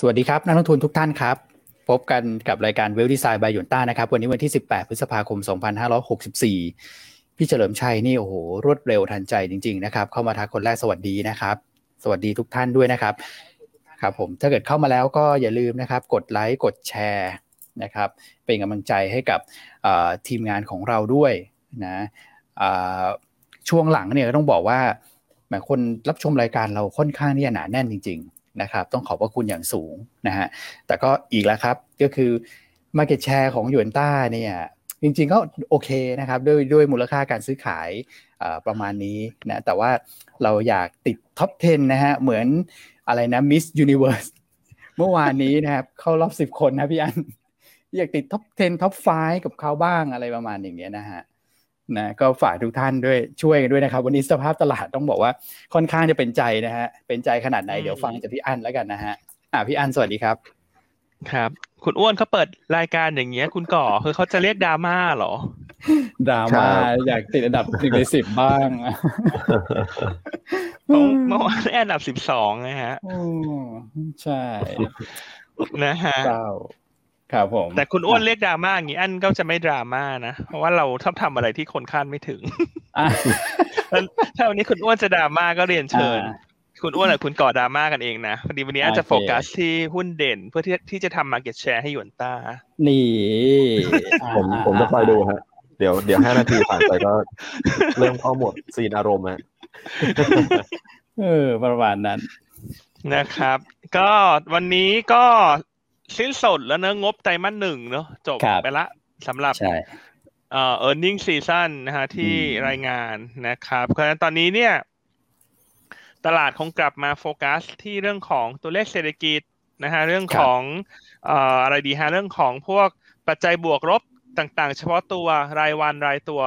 สวัสดีครับ นักลงทุนทุกท่านครับ พบกันกับรายการเวลดีไซน์บายยนต้านะครับ วันนี้วันที่ 18 พฤษภาคม 2564 พี่เฉลิมชัยนี่โอ้โห รวดเร็วทันใจจริง ๆ นะครับ เข้ามาทักคนแรกสวัสดีนะครับ สวัสดีทุกท่านด้วยนะครับ ครับผมถ้าเกิดเข้ามาแล้วก็อย่าลืมนะครับ กดไลค์กดแชร์นะครับ เป็นกำลังใจให้กับทีมงานของเราด้วยนะช่วงหลังเนี่ยต้องบอกว่าหมคนรับชมรายการเราค่อนข้างที่จะหนาแน่นจริง ๆ นะครับต้องขอบพระคุณอย่างสูงนะฮะแต่ก็อีกแล้วครับก็คือ Market Share ของหยวนต้าเนี่ยจริงๆก็โอเคนะครับด้วยด้วยมูลค่าการซื้อขายประมาณนี้นะแต่ว่าเราอยากติด top 10 นะฮะเหมือนอะไรนะ Miss Universe เมื่อวานนี้นะครับเข้ารอบ 10 คนนะพี่อัน อยากติด top 10 top 5 กับเขาบ้างอะไรประมาณอย่างเงี้ยนะฮะ นะก็ฝากทุกท่านด้วยช่วยกันด้วยนะครับ วันนี้สภาพตลาดต้องบอกว่าค่อนข้างจะเป็นใจนะฮะเป็นใจขนาดไหนเดี๋ยวฟังจากพี่อั้นแล้วกันนะฮะอ่าพี่อั้นสวัสดีครับ ครับ คุณอ้วนเขาเปิดรายการอย่างเงี้ย คุณก่อคือเขาจะเรียกดราม่าหรอดราม่าอยากติดอันดับหนึ่งในสิบบ้างเมื่อวานอันดับสิบสองนะฮะใช่นะฮะ ครับผม แต่คุณอ้วนเรียกดราม่าอย่างนี้อันก็จะไม่ดราม่านะเพราะว่าเราชอบทำอะไรที่คนคาดไม่ถึงถ้าวันนี้คุณอ้วนจะดราม่าก็เรียนเชิญ คุณอ้วนกับคุณก่อดราม่ากันเองนะพอดีวันนี้อาจจะโฟกัสที่หุ้นเด่นเพื่อที่ที่จะทำมาเก็ตแชร์ให้หยวนต้านี่ผมผมจะคอยดูฮะเดี๋ยวเดี๋ยวห้านาทีผ่านไปก็เริ่มเข้าหมดซีนอารมณ์ฮะเออประมาณนั้นนะครับ ก็วันนี้ก็ สิ้นสุดแล้วเนอะงบไตรมาสหนึ่งเนอะจบไปละสำหรับเอ่อ earning season นะฮะที่รายงานนะครับเพราะฉะนั้นตอนนี้เนี่ย ตลาดคงกลับมาโฟกัสที่เรื่องของตัวเลขเศรษฐกิจนะฮะเรื่องของเอ่ออะไรดีฮะเรื่องของพวกปัจจัยบวกลบต่างๆ เฉพาะตัวรายวันรายตัว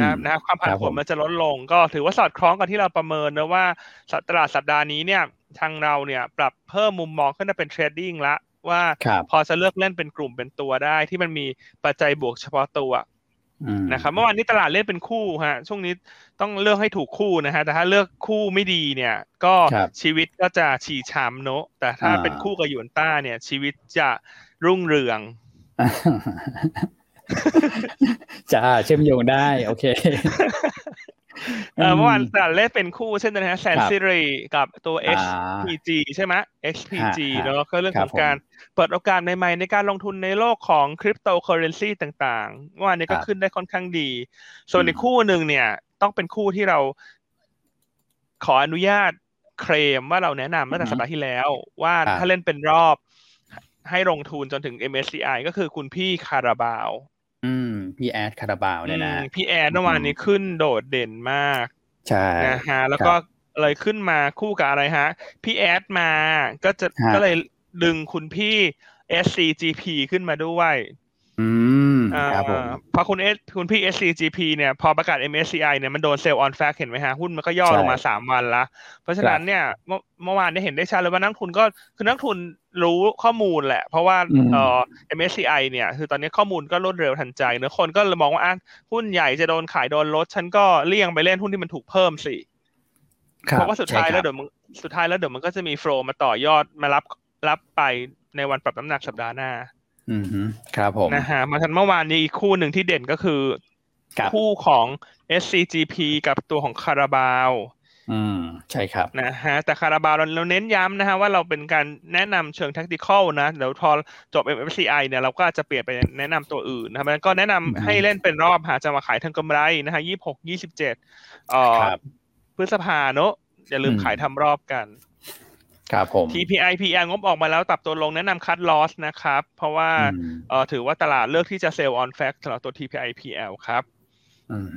นะครับนะความผันผวนมันจะลดลง ก็ถือว่าสอดคล้องกับที่เราประเมินนะว่าตลาดสัปดาห์นี้เนี่ย ทางเราเนี่ย ปรับเพิ่มมุมมองขึ้นมาเป็นเทรดดิ้งละ ว่าพอจะเลือกเล่นเป็นกลุ่มเป็นตัวได้ที่มันมีปัจจัยบวกเฉพาะตัวนะครับเมื่อวานนี้ตลาดเล่นเป็นคู่ฮะช่วงนี้ต้องเลือกให้ถูกคู่นะฮะแต่ถ้าเลือกคู่ไม่ดีเนี่ย ก็ชีวิตก็จะฉี่ชามโนแต่ถ้าเป็นคู่กับยูนต้าเนี่ย ชีวิตจะรุ่งเรืองจะเชื่อมโยงได้ โอเค เมื่อวานตลาดเล่นเป็นคู่เช่นนะฮะแสนสิริกับตัว XPG ใช่ไหม XPG แล้วก็เรื่องของการเปิดโอกาสใหม่ๆในการลงทุนในโลกของคริปโตเคอร์เรนซีต่างๆเมื่อวานนี้ก็ขึ้นได้ค่อนข้างดี ส่วนในคู่หนึ่งเนี่ย ต้องเป็นคู่ที่เราขออนุญาตเคลมว่าเราแนะนำตั้งแต่สัปดาห์ที่แล้ว ว่าถ้าเล่นเป็นรอบให้ลงทุนจนถึง MSCI ก็คือคุณพี่คาราบาว อืม พี่แอดคาราบาวเนี่ยนะ พี่แอดเมื่อวานนี้ขึ้นโดดเด่นมาก ใช่นะฮะแล้วก็เลยขึ้นมาคู่กับอะไรฮะ พี่แอดมาก็จะก็เลยดึงคุณพี่ SCGP ขึ้นมาด้วย อืมครับผม พอคุณเอสคุณพี่ SCGP เนี่ยพอประกาศ MSCI เนี่ยมันโดน sell on fact เห็นไหมฮะ หุ้นมันก็ย่อลงมาสามวันละ เพราะฉะนั้นเนี่ยเมื่อวานได้เห็นได้ชัดเลยว่านักทุนก็คือนักทุนรู้ข้อมูลแหละ เพราะว่าเอ่อ MSCI เนี่ยคือตอนนี้ข้อมูลก็รวดเร็วทันใจเนื้อคนก็เลยมองว่าอะหุ้นใหญ่จะโดนขายโดนลด ฉันก็เลี่ยงไปเล่นหุ้นที่มันถูกเพิ่มสิเพราะว่าสุดท้ายแล้วเดี๋ยวมันสุดท้ายแล้วเดี๋ยวมันก็จะมีโฟล์มาต่อยอดมารับรับไปในวันปรับน้ำหนักสัปดาห์หน้า อืมครับผมนะฮะมาทันเมื่อวานนี้อีกคู่หนึ่งที่เด่นก็คือคู่ของ SCGP กับตัวของคาราบาว อืม ใช่ครับนะฮะแต่คาราบาวเราเน้นย้ำนะฮะว่าเราเป็นการแนะนำเชิง tactical นะเดี๋ยวพอจบ MFCI เนี่ยเราก็จะเปลี่ยนไปแนะนำตัวอื่นนะครับก็แนะนำให้เล่นเป็นรอบหาจะมาขายทางกำไรนะฮะยี่หกยี่สิบเจ็ดเอ่อพฤษภาเนอะอย่าลืมขายทำรอบกัน ครับผม TPI PR งบออกมาแล้วตับตัวลงแนะนำคัดลอสนะครับ เพราะว่าเออถือว่าตลาดเลือกที่จะเซลล์ออนแฟกสำหรับตัว TPI PL ครับ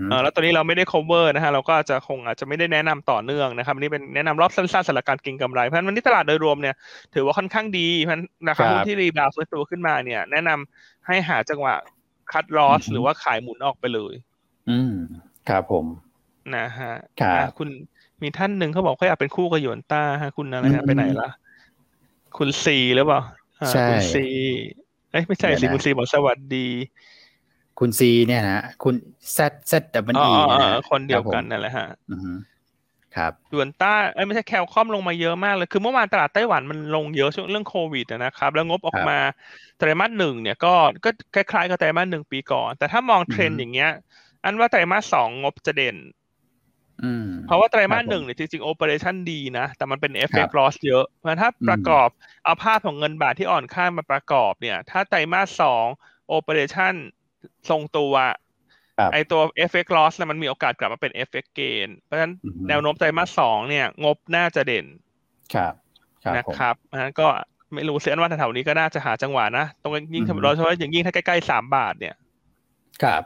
เออแล้วตอนนี้เราไม่ได้ cover นะฮะเราก็จะคงอาจจะไม่ได้แนะนำต่อเนื่องนะครับนี่เป็นแนะนำรอบสั้นๆสำหรับการเก็งกำไรเพราะฉะนั้นวันนี้ตลาดโดยรวมเนี่ยถือว่าค่อนข้างดีเพราะนะครับที่รีบาวฟื้นตัวขึ้นมาเนี่ย แนะนำให้หาจังหวะคัดลอสหรือว่าขายหมุนออกไปเลย อืมครับผมนะฮะคุณ มีท่านหนึ่งเขาบอกเขาอยากเป็นคู่กับหยวนต้าฮะคุณอะไรฮะไปไหนละคุณซีหรือเปล่าใช่คุณซีเอ้ยไม่ใช่สิคุณซีบอกสวัสดี คุณซีเนี่ยนะคุณ Z Z double E คนเดียวกันนั่นแหละฮะครับหยวนต้าเอ้ยไม่ใช่แคลคอมพ์ลงมาเยอะมากเลย คือเมื่อวานตลาดไต้หวันมันลงเยอะช่วงเรื่องโควิดนะครับ แล้วงบออกมาไตรมาสหนึ่งเนี่ยก็ก็คล้ายๆกับไตรมาสหนึ่งปีก่อน แต่ถ้ามองเทรนด์อย่างเงี้ย อันว่าไตรมาสสองงบจะเด่น เพราะว่าไตรมาสหนึ่งเนี่ยจริงๆโอเปอเรชันดีนะ แต่มันเป็น FX loss เยอะ เพราะถ้าประกอบเอาภาพของเงินบาทที่อ่อนค่ามาประกอบเนี่ย ถ้าไตรมาสสอง operation ทรงตัวไอตัว FX loss เนี่ยมันมีโอกาสกลับมาเป็น FX gain เพราะฉะนั้นแนวโน้มไตรมาสสองเนี่ย งบน่าจะเด่นครับนะครับนั้นก็ไม่รู้เสียนว่าแถวนี้ก็น่าจะหาจังหวะนะ ตรงยิ่งโดยเฉพาะอย่างยิ่งถ้าใกล้ๆสามบาทเนี่ย ครับ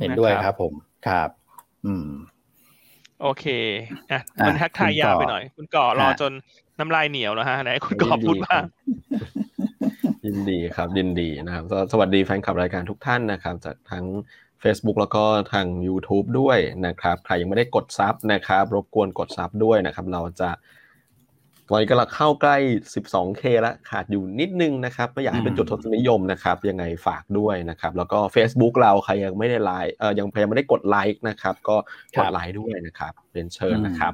เห็นด้วยครับผม ครับ อืม โอเคอะมันทักทายยาวไปหน่อย คุณก่อรอจนน้ำลายเหนียวแล้วฮะไหนคุณก่อพูดบ้างยินดีครับยินดีนะครับ สวัสดีแฟนคลับรายการทุกท่านนะครับ จากทั้ง Facebook แล้วก็ทาง YouTube ด้วยนะครับ ใครยังไม่ได้กดซับนะครับ รบกวนกดซับด้วยนะครับ เราจะ ตอนนี้กำลังเข้าใกล้ 12K แล้วขาดอยู่นิดนึงนะครับไม่อยากให้เป็นจุดทศนิยมนะครับยังไงฝากด้วยนะครับ แล้วก็ Facebook เราใครยังไม่ได้ไลค์เออยังยังไม่ได้กดไลค์นะครับ ก็กดไลค์ด้วยนะครับเรียนเชิญนะครับ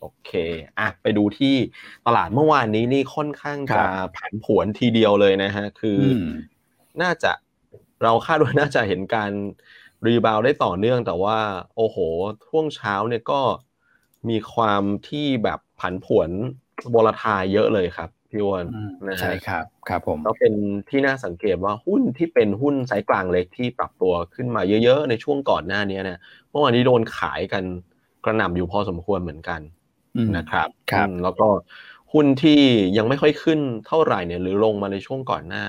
โอเคอะไปดูที่ตลาดเมื่อวานนี้นี่ค่อนข้างจะผันผวนทีเดียวเลยนะฮะคือน่าจะเราคาดว่าน่าจะเห็นการ rebound ได้ต่อเนื่องแต่ว่าโอ้โหช่วงเช้าเนี่ยก็มีความที่แบบผันผวน volatile เยอะเลยครับพี่วอนนะฮะใช่ครับครับผมก็เป็นที่น่าสังเกตว่าหุ้นที่เป็นหุ้นไซส์กลางเล็กที่ปรับตัวขึ้นมาเยอะๆ ในช่วงก่อนหน้านี้เนี่ยเมื่อวานนี้โดนขายกันกระหน่ำอยู่พอสมควรเหมือนกันนะครับครับแล้วก็หุ้นที่ยังไม่ค่อยขึ้นเท่าไหร่เนี่ยหรือลงมาในช่วงก่อนหน้า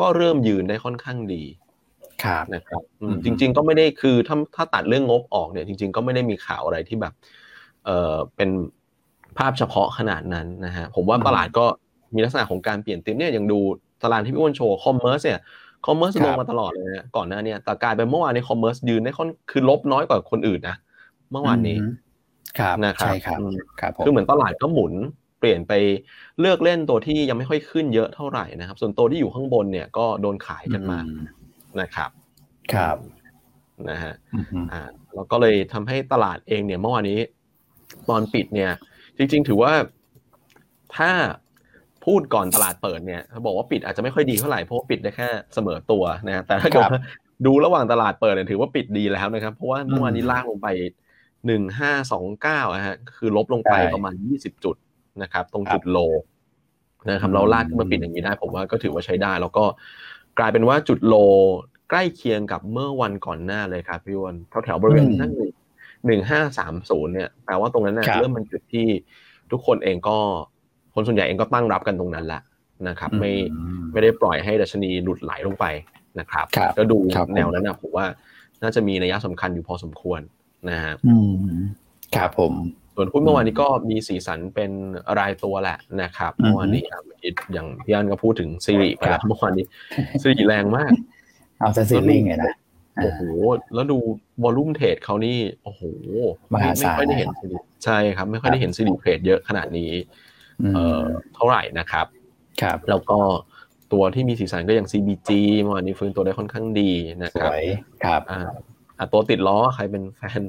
ก็เริ่มยืนได้ค่อนข้างดีครับนะครับจริง ๆ ก็ไม่ได้คือถ้าถ้าตัดเรื่องงบออกเนี่ย จริง ๆ ก็ไม่ได้มีข่าวอะไรที่แบบ เออเป็น ภาพเฉพาะขนาดนั้นนะฮะผมว่าตลาดก็มีลักษณะของการเปลี่ยนเต็มเนี่ยยังดูตลาดที่พี่อ้วนโชว์คอมเมอร์สเนี่ยคอมเมอร์สลงมาตลอดเลยนะก่อนหน้านี้แต่กลายเป็นเมื่อวานในคอมเมอร์สยืนได้ค่อนคือลบน้อยกว่าคนอื่นนะเมื่อวานนี้ครับนะครับใช่ครับครับคือเหมือนตลาดก็หมุนเปลี่ยนไปเลือกเล่นตัวที่ยังไม่ค่อยขึ้นเยอะเท่าไหร่นะครับ ส่วนตัวที่อยู่ข้างบนเนี่ยก็โดนขายกันมานะครับ ครับนะฮะอ่าแล้วก็เลยทำให้ตลาดเองเนี่ยเมื่อวานนี้ ตอนปิดเนี่ย จริง ๆ ถือว่าถ้าพูดก่อนตลาดเปิดเนี่ยเขาบอกว่าปิดอาจจะไม่ค่อยดีเท่าไหร่เพราะว่าปิดได้แค่เสมอตัวนะแต่ถ้าเกิดดูระหว่างตลาดเปิดเนี่ยถือว่าปิดดีแล้วนะครับ เพราะว่าเมื่อวานนี้ลากลงไปหนึ่งห้าสองเก้าฮะคือลบลงไปประมาณยี่สิบจุดนะครับ ตรงจุดโลนะครับเราลากขึ้นมาปิดอย่างนี้ได้ผมว่าก็ถือว่าใช้ได้ แล้วก็กลายเป็นว่าจุดโลใกล้เคียงกับเมื่อวันก่อนหน้าเลยครับพี่วอนแถวแถวบริเวณนั่งหนึ่ง ห้าสามศูนย์เนี่ยแปลว่าตรงนั้นเริ่มเป็นจุดที่ทุกคนเองก็คนส่วนใหญ่เองก็ตั้งรับกันตรงนั้นแหละนะครับ ไม่ไม่ได้ปล่อยให้ดัชนีหลุดไหลลงไปนะครับก็ดูแนวนั้นนะผมว่าน่าจะมีนัยสำคัญอยู่พอสมควรนะฮะครับผมส่วนหุ้นเมื่อวานนี้ก็มีสีสันเป็นรายตัวแหละนะครับเมื่อวานนี้อย่างพี่อันก็พูดถึงซีรีไปแล้วเมื่อวานนี้ซีรีแรงมาก เอาซะซีรีไงนะ โอ้โห แล้วดูวอลุ่มเทรดเขานี่ โอ้โห ไม่ค่อยได้เห็นใช่ครับ ไม่ค่อยได้เห็นซีรีเทรดเยอะขนาดนี้ เอ่อเท่าไหร่นะครับ ครับ แล้วก็ตัวที่มีสีสันก็อย่าง CBG เมื่อวานนี้ฟื้นตัวได้ค่อนข้างดีนะครับครับอ่าตัวติดล้อใครเป็นแฟน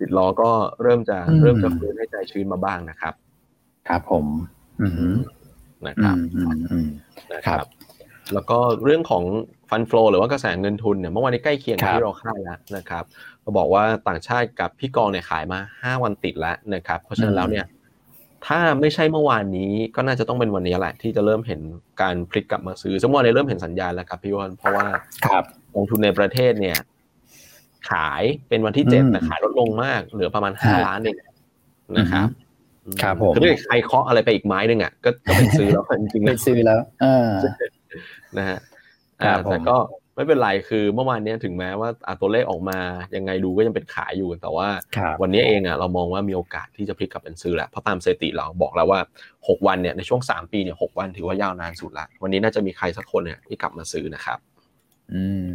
ติดล้อก็เริ่มจะเริ่มจะฟื้นให้ใจชื้นมาบ้างนะครับ ครับผม อืนะครับ นะครับ แล้วก็เรื่องของ ฟันฟลอหรือว่ากระแสเงินทุนเนี่ยเมื่อวานนี้ใกล้เคียงที่เราคาดแล้วนะครับเราบอกว่าต่างชาติกับพี่กองเนี่ยขายมาห้าวันติดแล้วนะครับ เพราะฉะนั้นแล้วเนี่ยถ้าไม่ใช่เมื่อวานนี้ก็น่าจะต้องเป็นวันนี้แหละที่จะเริ่มเห็นการพลิกกลับมาซื้อสมมติในเริ่มเห็นสัญญาณแล้วครับพี่วอนเพราะว่าลงทุนในประเทศเนี่ย ขายเป็นวันที่เจ็ดแต่ขายลดลงมาก เหลือประมาณห้าล้านเองนะครับครับผมคือถ้าใครเคาะอะไรไปอีกไม้หนึ่งอะก็จะไปซื้อแล้วจริงๆไปซื้อแล้วนะฮะ แต่ก็ไม่เป็นไรคือเมื่อวานนี้ถึงแม้ว่าตัวเลขออกมายังไงดูก็ยังเป็นขายอยู่แต่ว่า วันนี้เองอะเรามองว่ามีโอกาสที่จะพลิกกลับเป็นซื้อแหละเพราะตามสถิติเราบอกแล้วว่า 6 วันเนี่ยในช่วง 3 ปีเนี่ยหวันถือว่ายาวนานสุดละวันนี้น่าจะมีใครสักคนเนี่ยที่กลับมาซื้อนะครับอืม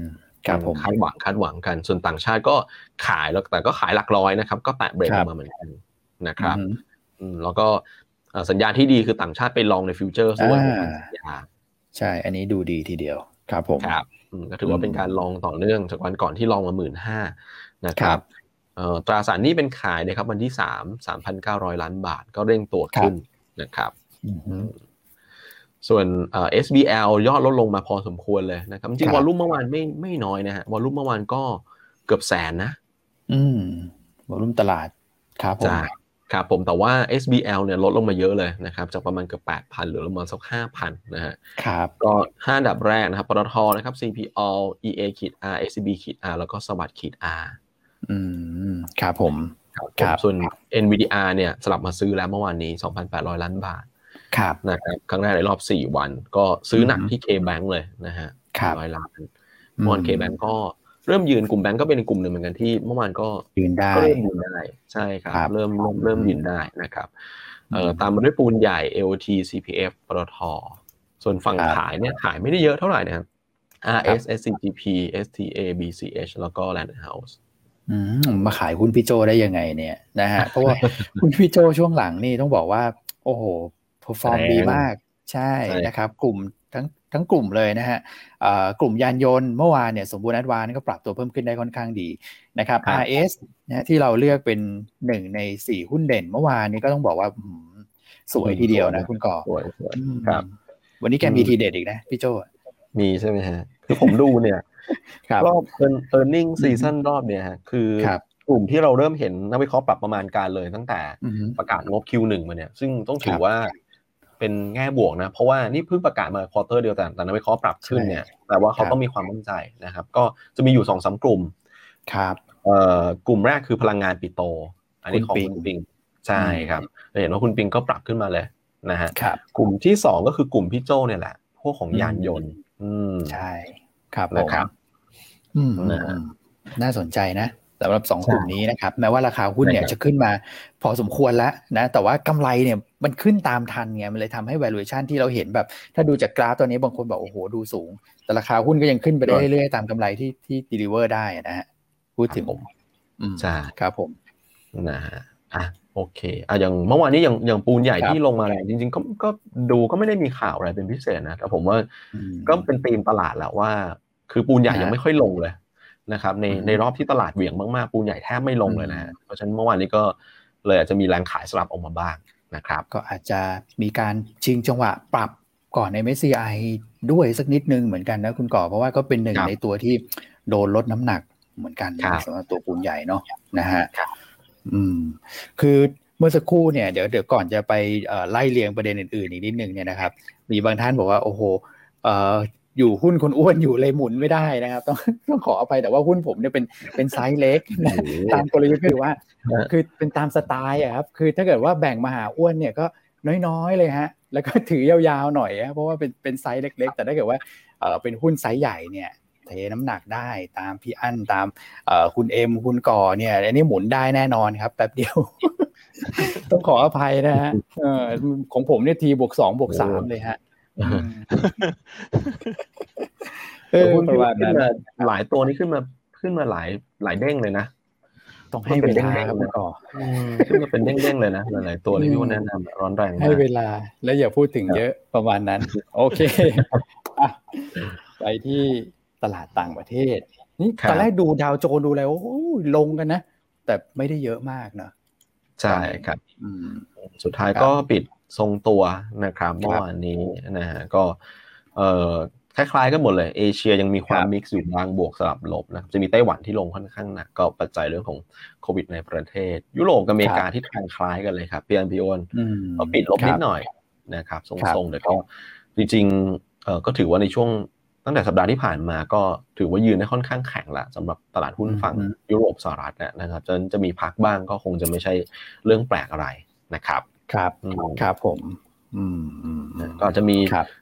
ครับผมคาดหวังคาดหวังกัน ส่วนต่างชาติก็ขายแล้วแต่ก็ขายหลักร้อยนะครับ ก็แตะเบรกมาเหมือนกันนะครับอืมแล้วก็สัญญาณที่ดีคือต่างชาติไปลองในฟิวเจอร์ด้วยสัญญาใช่ อันนี้ดูดีทีเดียว ครับผมครับก็ถือว่าเป็นการลองต่อเนื่องจากวันก่อนที่ลองมาหมื่นห้านะครับตราสารนี้เป็นขายนะครับวันที่สามสามพันเก้าร้อยล้านบาทก็เร่งตัวขึ้นนะครับส่วน SBL ยอดลดลงมาพอสมควรเลยนะครับจริงวอลลุ่มเมื่อวานไม่ไม่น้อยนะฮะวอลลุ่มเมื่อวานก็เกือบแสนนะ อืมวอลลุ่มตลาดครับผม ครับผมแต่ว่า SBL เนี่ยลดลงมาเยอะเลยนะครับจากประมาณเกือบ8,000เหลือประมาณสัก5,000นะฮะครับก็5อันดับแรกนะครับปตทนะครับ CPO EA ขีด R SCB ขีด R แล้วก็สวัสดิ์ขีด R อืมครับผมครับส่วน NVDR เนี่ยสลับมาซื้อแล้วเมื่อวานนี้ 2,800 ล้านบาทครับนะครับครั้งแรกในรอบ 4 วัน ก็ซื้อหนักที่ K-Bank เลยนะฮะร้อยล้านเมื่อวาน K-Bank ก็ เริ่มยืนกลุ่มแบงก์ก็เป็นกลุ่มหนึ่งเหมือนกันที่เมื่อวานก็ยืนได้เริ่มยืนได้ใช่ครับ เริ่มเริ่มเริ่มยืนได้นะครับเอ่อตามมาด้วยปูนใหญ่ LT CPF ปตทส่วนฝั่งขายเนี่ยขายไม่ได้เยอะเท่าไหร่นะครับ RS SCGP STA BCH แล้วก็ Land House มาขายหุ้นพี่โจได้ยังไงเนี่ยนะฮะเพราะว่าหุ้นพี่โจช่วงหลังนี่ต้องบอกว่า โอ้โหperform ดีมาก ใช่นะครับ กลุ่ม ทั้งทั้งกลุ่มเลยนะฮะกลุ่มยานยนต์เมื่อวานเนี่ยสมบูรณ์แอ๊ดวานซ์ก็ปรับตัวเพิ่มขึ้นได้ค่อนข้างดีนะครับ RS นะที่เราเลือกเป็นหนึ่งในสี่หุ้นเด่น เมื่อวานนี้ก็ต้องบอกว่าสวยทีเดียวนะคุณก่อสวยครับ วันนี้แกมีทีเด็ดอีกนะพี่โจมีใช่ไหมฮะ คือผมดูเนี่ยรอบเอ earning season รอบเนี่ยฮะคือกลุ่มที่เราเริ่มเห็นนักวิเคราะห์ปรับประมาณการเลยตั้งแต่ประกาศงบ Q1 มาเนี่ย ซึ่งต้องถือว่า เป็นแง่บวกนะ เพราะว่านี่เพิ่งประกาศมาควอเตอร์เดียวแต่แต่นักวิเคราะห์ปรับขึ้นเนี่ยแปลว่าเขาต้องมีความมั่นใจนะครับ ก็จะมีอยู่สองสากลุ่มครับเอ่อกลุ่มแรกคือพลังงานปิโต อันนี้ของคุณปิงใช่ครับเห็นว่าคุณปิงก็ปรับขึ้นมาเลยนะฮะกลุ่มที่สองก็คือกลุ่มพี่โจเนี่ยแหละพวกของยานยนต์ อืมใช่ ครับนะครับ อืมน่าสนใจนะ สำหรับสองกลุ่มนี้นะครับแม้ว่าราคาหุ้นเนี่ยจะขึ้นมาพอสมควรแล้วนะแต่ว่ากำไรเนี่ยมันขึ้นตามทันไงมันเลยทำให้ valuation ที่เราเห็นแบบ ถ้าดูจากกราฟตัวนี้บางคนบอกโอ้โหดูสูง แต่ราคาหุ้นก็ยังขึ้นไปได้เรื่อยๆตามกำไรที่ที่ deliver ได้นะฮะพูดถึงผมใช่ครับผมนะฮะอะโอเคอะอย่างเมื่อวานนี้อย่างอย่างปูนใหญ่ที่ลงมาแรงจริง ๆ ก็ก็ดูก็ไม่ได้มีข่าวอะไรเป็นพิเศษนะแต่ผมว่าก็เป็นธีมตลาดแหละว่า คือปูนใหญ่ยังไม่ค่อยลงเลย นะครับในในรอบที่ตลาดเหวี่ยงมากๆปูนใหญ่แทบไม่ลงเลยนะเพราะฉะนั้นเมื่อวานนี้ก็เลยอาจจะมีแรงขายสลับออกมาบ้างนะครับก็อาจจะมีการชิงจังหวะปรับก่อนใน MSCI ด้วยสักนิดนึงเหมือนกันนะคุณก่อเพราะว่าก็เป็นหนึ่งในตัวที่โดนลดน้ำหนักเหมือนกันสำหรับตัวปูนใหญ่เนาะนะฮะอืมคือเมื่อสักครู่เนี่ยเดี๋ยวเดี๋ยวก่อนจะไปไล่เรียงประเด็นอื่นๆอีกนิดนึงเนี่ยนะครับ มีบางท่านบอกว่าโอ้โห อยู่หุ้นคนอ้วนอยู่เลยหมุนไม่ได้นะครับ ต้องต้องขออภัยแต่ว่าหุ้นผมเนี่ยเป็นเป็นไซส์เล็กตามกลยุทธ์คือว่า คือเป็นตามสไตล์อะครับคือถ้าเกิดว่าแบ่งมาหาอ้วนเนี่ยก็น้อยๆเลยฮะ แล้วก็ถือยาวๆหน่อยเพราะว่าเป็นเป็นไซส์เล็ก ๆ แต่ถ้าเกิดว่าเออเป็นหุ้นไซส์ใหญ่เนี่ยเทน้ำหนักได้ตามพี่อั้นตามเอ่อคุณเอ็มคุณก่อเนี่ยอันนี้หมุนได้แน่นอนครับแป๊บเดียว ต้องขออภัยนะฮะของผมเนี่ยทีบวกสองบวกสามเลยฮะ เออประมาณนั้นหลายตัวนี้ขึ้นมาขึ้นมาหลายหลายเด้งเลยนะต้องให้เวลาครับก่อขึ้นมาเป็นเด้งๆเลยนะหลายๆตัวที่พี่แนะนำร้อนแรงให้เวลา แล้วอย่าพูดถึงเยอะประมาณนั้น โอเคไปที่ตลาดต่างประเทศ นี่ตอนแรกดูดาวโจนดูแล้วลงกันนะ แต่ไม่ได้เยอะมากเนอะใช่ครับสุดท้ายก็ปิด ทรงตัวนะครับเมื่อวานนี้นะฮะก็เอ่อคล้ายๆกันหมดเลย เอเชียยังมีความมิกซ์อยู่บางบวกสลับลบนะจะมีไต้หวันที่ลงค่อนข้างหนักก็ปัจจัยเรื่องของโควิดในประเทศ ยุโรปกับอเมริกาที่ทางคล้ายกันเลยครับพีอันพีโอนก็ปิดลบนิดหน่อยนะครับทรงๆแต่ก็จริงๆเอ่อก็ถือว่าในช่วงตั้งแต่สัปดาห์ที่ผ่านมาก็ถือว่ายืนได้ค่อนข้างแข็งละสำหรับตลาดหุ้นฝั่งยุโรปสหรัฐนะครับจนจะมีพักบ้างก็คงจะไม่ใช่เรื่องแปลกอะไรนะครับ ครับครับผมก็จะมี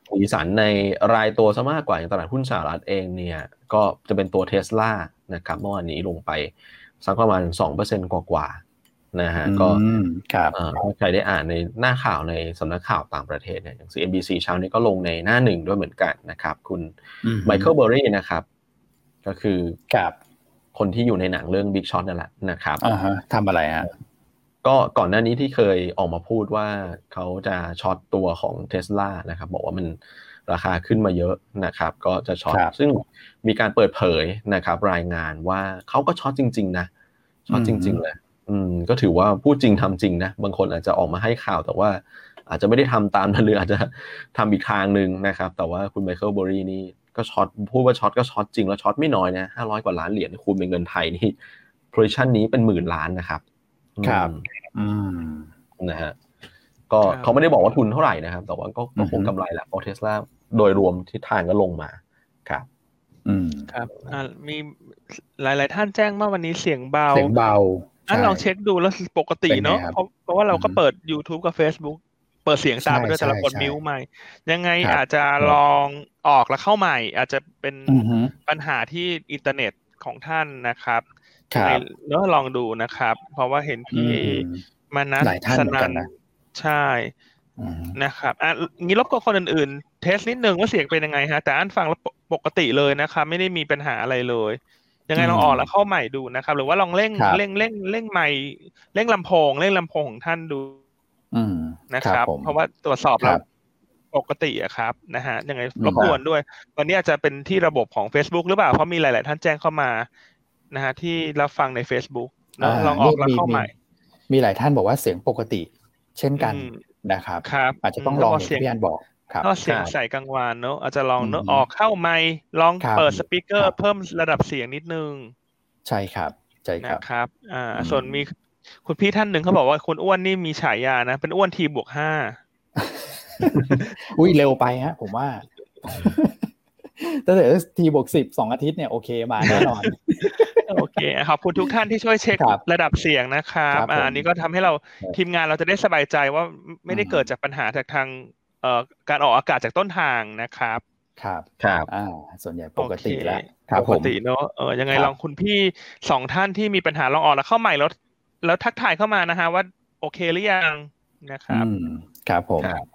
สีสันในรายตัวซะมากกว่าอย่างตลาดหุ้นสหรัฐเองเนี่ย ก็จะเป็นตัวเทสลานะครับเมื่อวานนี้ลงไปสักประมาณสองเปอร์เซ็นกว่าๆนะฮะก็ถ้าใครได้อ่านในหน้าข่าวในสำนักข่าวต่างประเทศเนี่ยอย่าง CNBC เช้านี้ก็ลงในหน้าหนึ่งด้วยเหมือนกันนะครับ คุณไมเคิลเบอร์รี่นะครับ ก็คือคนที่อยู่ในหนังเรื่อง Big Short นั่นแหละนะครับทำอะไรฮะ ก็ก่อนหน้านี้ที่เคยออกมาพูดว่าเขาจะ short ตัวของเทสลานะครับ บอกว่ามันราคาขึ้นมาเยอะนะครับ ก็จะ short ซึ่งมีการเปิดเผยนะครับ รายงานว่าเขาก็ short จริง ๆ นะ short จริง ๆ เลย อืมก็ถือว่าพูดจริงทำจริงนะ บางคนอาจจะออกมาให้ข่าวแต่ว่าอาจจะไม่ได้ทำตามนั้นหรืออาจจะทำอีกทางหนึ่งนะครับ แต่ว่าคุณไมเคิลเบอร์รี่นี่ก็ short พูดว่า short ก็ short จริงแล้ว short ไม่น้อยนะห้าร้อยกว่าล้านเหรียญคูณเป็นเงินไทยนี่ position นี้เป็นหมื่นล้านนะครับ ครับอืมนะฮะก็เขาไม่ได้บอกว่าทุนเท่าไหร่นะครับ แต่ว่าก็คงกำไรแหละเพราะเทสลาโดยรวมทิศทางก็ลงมาครับ อืมครับอ่ามีหลาย ๆ ท่านแจ้งว่าวันนี้เสียงเบาเสียงเบาอันลองเช็คดูแล้วปกติเนาะเป็นไงครับเพราะเพราะว่าเราก็เปิด YouTube กับ Facebook เปิดเสียงตามไปด้วยใช่แต่ละกดใช่มิวใหม่ ยังไงครับอาจจะลองออกแล้วเข้าใหม่ อาจจะเป็นอือฮึปัญหาที่อินเทอร์เน็ตของท่านนะครับ ครับยังไงเนอะลองดูนะครับ เพราะว่าเห็นพี่อืมมานัทหลายท่านสเหมือนกันนะใช่อืมนะครับอะงี้รบกวนคนอื่นๆ เทสนิดนึงว่าเสียงเป็นยังไงฮะ แต่อันฟังแล้วปปกติเลยนะครับ ไม่ได้มีปัญหาอะไรเลย ยังไงลองออกแล้วเข้าใหม่ดูนะครับ หรือว่าลองเร่งครับเร่งเร่งเร่งใหม่เร่งลำโพงเร่งลำโพงของท่านดูอืมนะครับผมเพราะว่าตรวจสอบคแล้รัวบปกติอะครับนะฮะยังไงอืมรบกวนด้วย วันนี้อาจจะเป็นที่ระบบของ Facebook หรือเปล่าเพราะมีหลาย ๆ ท่านแจ้งเข้ามา นะฮะที่รับฟังใน Facebook เนอะาลองออกแล้วเข้าใหม่ มีหลายท่านบอกว่าเสียงปกติ เช่นกันอืมนะครับครับอาจจะต้องลองอย่างเสียงที่พี่อันบอกครับก็เสียงครับใส่กลางวานเนอะอาจจะลองเนอะอืมออกเข้าไมค์ลองครับเปิดสปีกเกอครัร์บเพิ่มระดับเสียงนิดนึง ใช่ครับใช่ครับนะครับ อ่าอืมส่วนมีคุณพี่ท่านหนึ่งเขาบอกว่าคุณอ้วนนี่มีฉายานะ เป็นอ้วนทีบวกห้าอุ้ยเร็วไปฮะ ผมว่าแต่ถ้าทีบวกสิบสองอาทิตย์เนี่ยโอเคมาแน่นอน โอเคขอบคุณทุกท่านที่ช่วยเช็คครับระดับเสียงนะครับครับผมอ่าอันนี้ก็ทำให้เราครับทีมงานเราจะได้สบายใจว่าไม่ได้อืมเกิดจากปัญหาจากทางเอ่อการออกอากาศจากต้นทางนะครับครับครับอ่าส่วนใหญ่ปกติโอเคแล้วครับปผกมติเนอะเออยังไงครับลองคุณพี่สองท่านที่มีปัญหาลองออกแล้วเข้าใหม่แล้วแล้วทักทายเข้ามานะฮะว่าโอเคหรือยังนะครับอืมครับผมครับ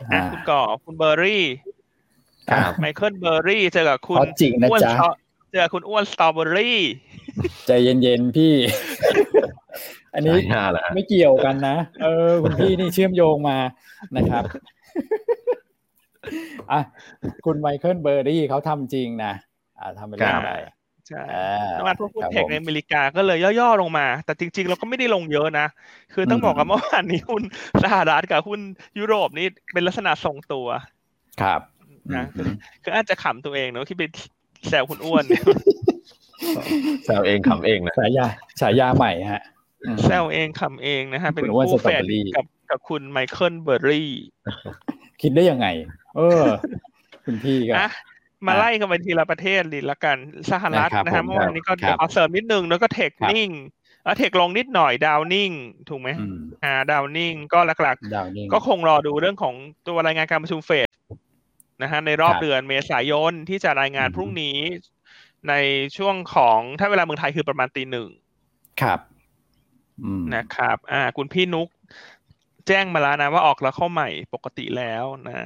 อะอ่าคุณก่อคุณเบอร์รี่ครับไมเคิลเบอร์รี่เจอกับคุณเพราะจริงนะอ้วนจ๊ะสตอ เจอกับคุณอ้วนสตรอเบอรี่ ใจเย็นๆพี่ อันนี้ฉายาแหละไม่เกี่ยวกันนะ เออ คุณพี่นี่เชื่อมโยงมานะครับอะคุณไมเคิลเบอร์รี่เขาทำจริงนะอ่าทำไปเรื่อยไปใช่อ่าน้องอันพวกพูดครับเทคผมในอเมริกาก็เลยย่อๆลงมา แต่จริง ๆ เราก็ไม่ได้ลงเยอะนะ คือต้องบอกกันอืมเมื่อวานนี้หุ้นสหรัฐกับหุ้นยุโรปนี่เป็นลักษณะทรงตัว ครับนะอืมคืออาจจะขำตัวเองเนอะที่ไป แซวคุณอ้วนเนี่ยแซวเองขำเองนะฉายาฉายาใหม่ฮะอืมแซวเองขำเองนะฮะเป็นคุณอ้วนคู่แฝดสตรอเบอรี่กับกับคุณไมเคิลเบอร์รี่ คิดได้ยังไง เออ คุณพี่ก็อะมาไล่กันไปทีละประเทศดีละกันสหรัฐครับนะฮะผมเมื่อวานนี้ก็ครับเอาเสริมนิดนึงแล้วก็เทคครับนิ่งแล้วเทคลงนิดหน่อยดาวนิ่ง ถูกไหมอืมอ่าดาวนิ่งก็หลักดาวนิ่งๆก็คงรอดูเรื่องของตัวรายงานการประชุมเฟด นะฮะในรอบครับเดือนเมษายนที่จะรายงานอืมพรุ่งนี้ในช่วงของถ้าเวลาเมืองไทยคือประมาณตีหนึ่งครับอืมนะครับ อ่า คุณพี่นุกแจ้งมาแล้วนะว่าออกแล้วเข้าใหม่ปกติแล้วนะ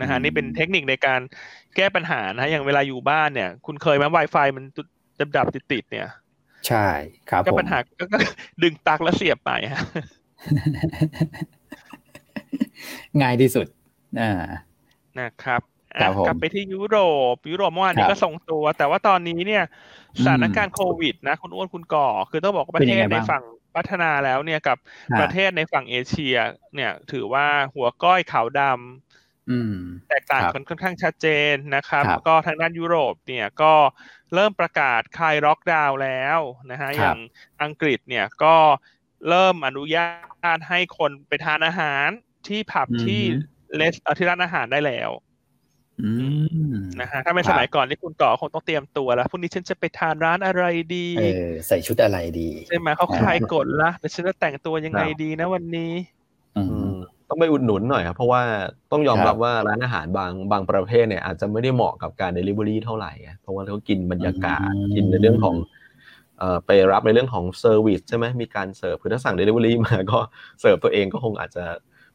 นะฮะอืมนี่เป็นเทคนิคในการแก้ปัญหานะฮะอย่างเวลาอยู่บ้านเนี่ย คุณเคยไหม Wi-Fi มันดับดับติดติดๆเนี่ย ใช่ครับก็ผมปัญหาก็ก็ดึงปลั๊กแล้วเสียบไปฮะง่ายที่สุดอ่า นะครับครัอะบผมกลับไปที่ยุโรป ยุโรปเมื่อวานนี้ครับก็ทรงตัว แต่ว่าตอนนี้เนี่ยอืมสถานการณ์โควิดนะคุณอ้วนคุณก่อ คือต้องบอกว่าปเป็นระยัเทงศไงในบ้างฝั่งพัฒนาแล้วเนี่ยกับฮะประเทศในฝั่งเอเชีย เนี่ยถือว่าหัวก้อยขาวดำอืมแตกต่างครับกันค่อนข้างชัดเจนนะครับครับ ก็ทางด้านยุโรปเนี่ยก็เริ่มประกาศคลายล็อกดาวน์แล้วนะฮะครับอย่างอังกฤษเนี่ยก็เริ่มอนุญาตให้คนไปทานอาหารที่ผับอืมที่ เลสเอ่อที่ร้านอาหารได้แล้วอืมนะฮะถ้าเป็นครับสมัยก่อนที่คุณก่อคงต้องเตรียมตัวแล้วพรุ่งนี้ฉันจะไปทานร้านอะไรดีเออใส่ชุดอะไรดีใช่ไหมเขาคลายกฎละแต่ฉันจะแต่งตัวยังไงครับดีนะวันนี้อือืมมต้องไปอุดหนุนหน่อยครับ เพราะว่าต้องยอมครับรับว่าร้านอาหารบางบางประเภทเนี่ยอาจจะไม่ได้เหมาะกับการ Delivery เท่าไหร่ไงเพราะว่าเขากินบรรยากาศอืมกินในเรื่องของเอ่อไปรับในเรื่องของ service ใช่ไหมมีการเสิร์ฟคือถ้าสั่ง Delivery มาก็เสิร์ฟตัวเองก็คงอาจจะ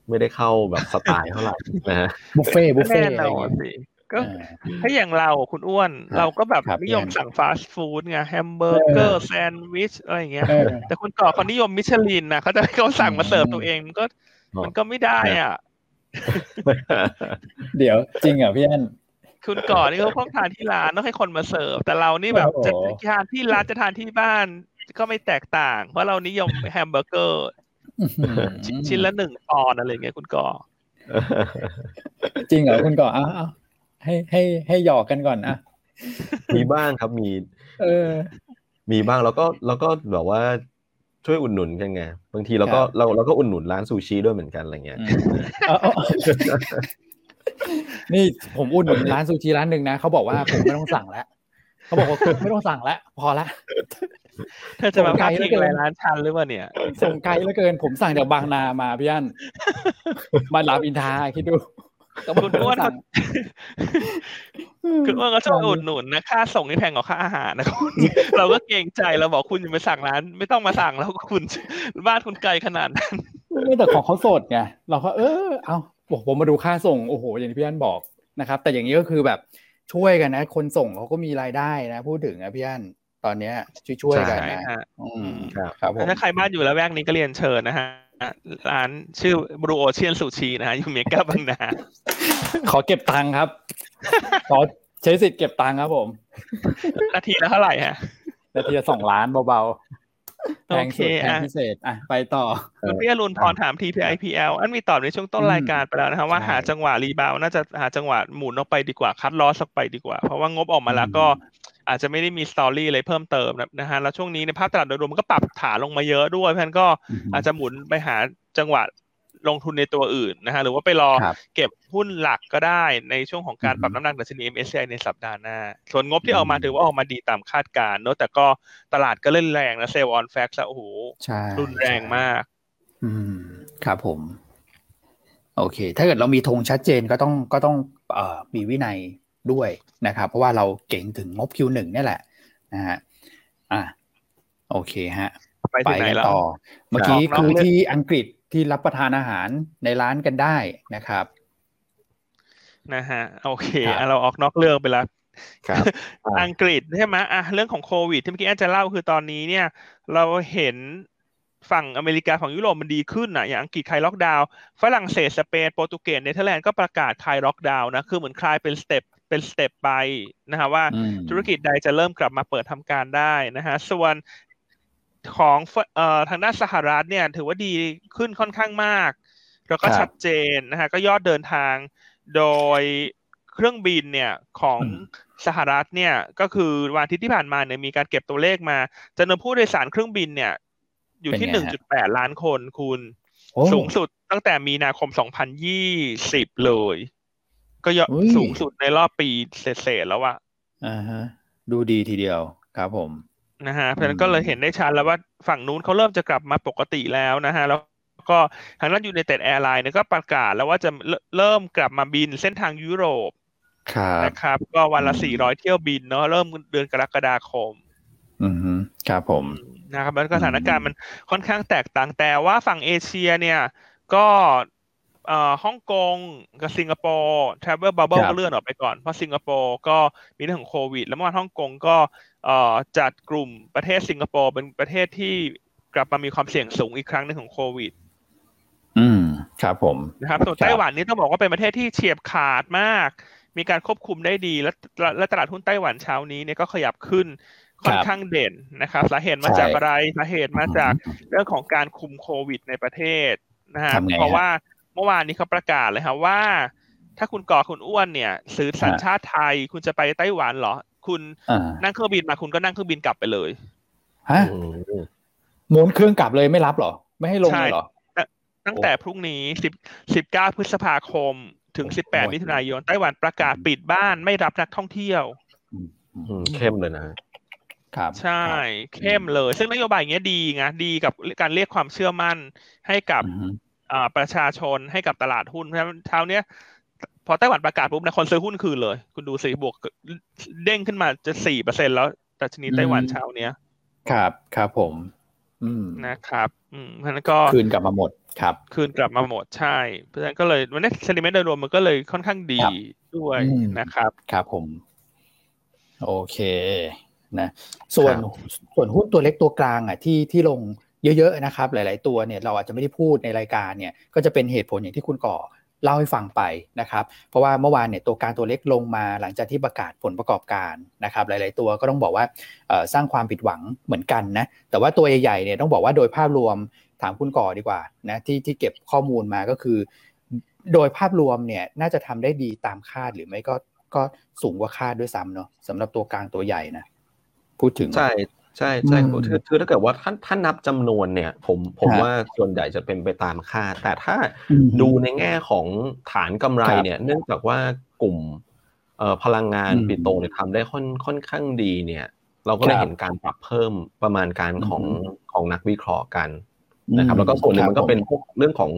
ไม่ได้เข้าแบบสไตล์เท่าไหร่นะฮะบุฟเฟ่ต์บุฟเฟ่ต์แน่นอนอะไรเงี้ยสิก็เออถ้าอย่างเราคุณอ้วนครับเราก็แบบครับนิยมพี่แอนสั่งฟาสต์ฟู้ดไงแฮมเบอร์เกอร์แซนด์วิชอะไรอย่างเงี้ยเออแต่คุณก่อเขานิยมมิชลินนะเขาจะให้เขาสั่งมาเสิร์ฟตัวเองมันก็อ๋อมันก็ไม่ได้อะ เดี๋ยวจริงเหรอพี่อันคุณก่อนี่เขาต้องทานที่ร้านต้องให้คนมาเสิร์ฟ แต่เรานี่แบบโอ้โหจะทานที่ร้านจะทานที่บ้านก็ไม่แตกต่าง เพราะเรานิยมแฮมเบอร์เกอร์ ชิ้นละหนึ่งปอนด์อะไรเงี้ยคุณก่อจริงเหรอคุณก่ออ้าวให้ให้ให้หยอกกันก่อนอะมีบ้างครับมี เออ มีบ้างแล้วก็แล้วก็แบบว่าช่วยอุดหนุนกันไงบางทีเราก็เราเราก็อุดหนุนร้านซูชิด้วยเหมือนกันอะไรเงี้ยนี่ผมอุดหนุนร้านซูชิร้านหนึ่งนะเขาบอกว่าผมไม่ต้องสั่งแล้วเขาบอกว่าไม่ต้องสั่งแล้วพอละ เธอจะมาพาทิ้งอะไรร้านชันหรือเปล่าเนี่ย ส่งไกลเหลือเกิน ผมสั่งจากบางนามาพี่อันมาลาบินทาคิดดูคุณอ้วนคุณอ้วนก็ชอบอุดหนุนนะ ค่าส่งนี่แพงกว่าค่าอาหารนะคุณ เราก็เกรงใจเราบอกคุณอย่าไปสั่งร้าน ไม่ต้องมาสั่งแล้วคุณบ้านคุณไกลขนาดนั้นไม่แต่ของเขาสดไงเราก็เออเอาบอกผมมาดูค่าส่งโอ้โห อย่างที่พี่อันบอกนะครับ แต่อย่างนี้ก็คือแบบช่วยกันนะ คนส่งเขาก็มีรายได้นะ พูดถึงนะพี่อัน ตอนเนี้ยช่วยช่วยกันนะอืมครับถ้าใครบ้านอยู่แล้วแวกนี้ก็เรียนเชิญนะฮะร้านชื่อบรูโอเชียนสุชีนะฮะอยู่เมกาบางนาขอเก็บตังค์ครับ ขอใช้สิทธิ์เก็บตังค์ครับผม นาทีละเท่าไหร่ฮะ นาทีละสองล้านเบาๆแพงสุดแพงพิเศษอะไปต่อคุณพี่อรุณพรถาม TPIPL อันมีตอบในช่วงต้นรายการไปแล้วนะครับว่าหาจังหวะ rebound น่าจะหาจังหวะหมุนออกไปดีกว่า cut loss ออกไปดีกว่า เพราะว่างบออกมาแล้วก็ อาจจะไม่ได้มี story อะไรเพิ่มเติมนะฮะแล้วช่วงนี้ในภาพตลาดโดยรวมมันก็ปรับฐานลงมาเยอะด้วยเพราะฉะนั้นก็อาจจะหมุนไปหาจังหวะลงทุนในตัวอื่นนะฮะหรือว่าไปรอเก็บหุ้นหลักก็ได้ในช่วงของการปรับน้ำหนักดัชนี MSCI ในสัปดาห์หน้า ส่วนงบที่ออกมาถือว่าออกมาดีตามคาดการณ์เนอะแต่ก็ตลาดก็เล่นแรงนะเซลล์ออนแฟกซ์โอ้โหรุนแรงมาก อืมครับผม โอเค ถ้าเกิดเรามีธงชัดเจนก็ต้องก็ต้องเอ่อมีวินัย ด้วยนะครับ เพราะว่าเราเก่งถึงงบ Q1 นี่แหละนะฮะอะโอเคฮะไปกันต่อ เมื่อกี้คือที่อังกฤษที่รับประทานอาหารในร้านกันได้นะครับนะฮะโอเคเราออกนอกเรื่องไปแล้วอังกฤษใช่ไหมอะเรื่องของโควิดที่เมื่อกี้อาจจะเล่าคือตอนนี้เนี่ย เราเห็นฝั่งอเมริกาของยุโรปมันดีขึ้นอะอย่างอังกฤษคลายล็อกดาวน์ฝรั่งเศสสเปนโปรตุเกสเนเธอร์แลนด์ก็ประกาศคลายล็อกดาวน์นะคือเหมือนคลายเป็น step เป็นสเต็ปไปนะฮะว่าธุรกิจใดจะเริ่มกลับมาเปิดทำการได้นะฮะส่วนของเอ่อทางด้านสหรัฐเนี่ยถือว่าดีขึ้นค่อนข้างมาก แล้วก็ชัดเจนนะฮะก็ยอดเดินทางโดยเครื่องบินเนี่ยของสหรัฐเนี่ยก็คือวันอาทิตย์ที่ผ่านมาเนี่ยมีการเก็บตัวเลขมาจำนวนผู้โดยสารเครื่องบินเนี่ย อยู่ที่หนึ่งจุดแปดล้านคนคุณ สูงสุดตั้งแต่มีนาคมสองพันยี่สิบเลย ก็ยอดสูงสุดในรอบปีเศษแล้วอะอ่าฮะ ดูดีทีเดียวครับผมนะฮะเพราะฉะนั้นก็เลยเห็นได้ชัดแล้วว่าฝั่งนู้นเขาเริ่มจะกลับมาปกติแล้วนะฮะแล้วก็ทางด้าน United Airlines เนี่ยก็ประกาศแล้วว่าจะเริ่มกลับมาบินเส้นทางยุโรปนะครับ ก็วันละสี่ร้อยเที่ยวบินเนาะเริ่มเดือนกรกฎาคม อืมครับผมนะครับแล้วก็สถานการณ์มันค่อนข้างแตกต่างแต่ว่าฝั่งเอเชียเนี่ย ก็เอ่อ ฮ่องกงกับสิงคโปร์ travel bubble ก็เลื่อนออกไปก่อน เพราะสิงคโปร์ก็มีเรื่องของโควิด แล้วเมื่อวานฮ่องกงก็เอ่อจัดกลุ่มประเทศสิงคโปร์เป็นประเทศที่กลับมามีความเสี่ยงสูงอีกครั้งหนึ่งของโควิด อืม ครับผมนะครับส่วนไต้หวันนี่ต้องบอกว่าเป็นประเทศที่เฉียบขาดมาก มีการควบคุมได้ดี และและตลาดหุ้นไต้หวันเช้านี้เนี่ยก็ขยับขึ้นค่อนข้างเด่นนะครับสาเหตุมาจากอะไรสาเหตุมาจากเรื่องของการคุมโควิดในประเทศนะฮะเพราะว่า เมื่อวานนี้เขาประกาศเลยครับว่า ถ้าคุณก่อคุณอ้วนเนี่ยซื้อสัญชาติไทยคุณจะไปไต้หวันเหรอ คุณนั่งเครื่องบินมาคุณก็นั่งเครื่องบินกลับไปเลยฮะหมุนเครื่องกลับเลยไม่รับหรอ ไม่ให้ลงเลยหรอ ตั้งแต่พรุ่งนี้สิบสิบเก้าพฤษภาคม ถึงสิบแปดมิถุนายนไต้หวันประกาศปิดบ้านไม่รับนักท่องเที่ยวเข้มเลยนะครับใช่เข้มเลย ซึ่งนโยบายอย่างเงี้ยดีไงดีกับการเรียกความเชื่อมั่นให้กับ ประชาชนให้กับตลาดหุ้นเพราะฉะนั้นเช้าเนี้ยพอไต้หวันประกาศปุ๊บนะคนซื้อหุ้นคืนเลย คุณดูสิบวกเด้งขึ้นมาจะสี่เปอร์เซ็นแล้วแต่ชนิดไต้หวันเช้าเนี้ยครับครับผม อืมนะครับ อืมเพราะนั้นก็คืนกลับมาหมดครับ คืนกลับมาหมดใช่ เพราะฉะนั้นก็เลยวันนี้เซนิเมนต์โดยรวมมันก็เลยค่อนข้างดีด้วยนะครับ ครับผม โอเคนะส่วนส่วนหุ้นตัวเล็กตัวกลางอะที่ที่ลง เยอะๆนะครับหลาย ๆ ตัวเนี่ยเราอาจจะไม่ได้พูดในรายการเนี่ยก็จะเป็นเหตุผลอย่างที่คุณก่อเล่าให้ฟังไปนะครับเพราะว่าเมื่อวานเนี่ยตัวการตัวเล็กลงมาหลังจากที่ประกาศผลประกอบการนะครับหลาย ๆ ตัวก็ต้องบอกว่าสร้างความผิดหวังเหมือนกันนะแต่ว่าตัวใหญ่ๆเนี่ยต้องบอกว่าโดยภาพรวมถามคุณก่อดีกว่านะที่ที่เก็บข้อมูลมาก็คือ โดยภาพรวมเนี่ยน่าจะทำได้ดีตามคาดหรือไม่ก็ก็สูงกว่าคาดด้วยซ้ำเนาะสำหรับตัวกลางตัวใหญ่นะพูดถึงใช่ ใช่ใช่คือคือถ้าเกิดว่าท่านท่านนับจำนวนเนี่ย ผมผมว่าส่วนใหญ่จะเป็นไปตามคาดแต่ถ้าดูในแง่ของฐานกำไรเนี่ย เนื่องจากว่ากลุ่มเอ่อพลังงานปิโตเนี่ยทำได้ค่อนค่อนข้างดีเนี่ย เราก็ได้เห็นการปรับเพิ่มประมาณการของของนักวิเคราะห์กันนะครับ แล้วก็ส่วนหนึ่งมันก็เป็นพวกเรื่องของ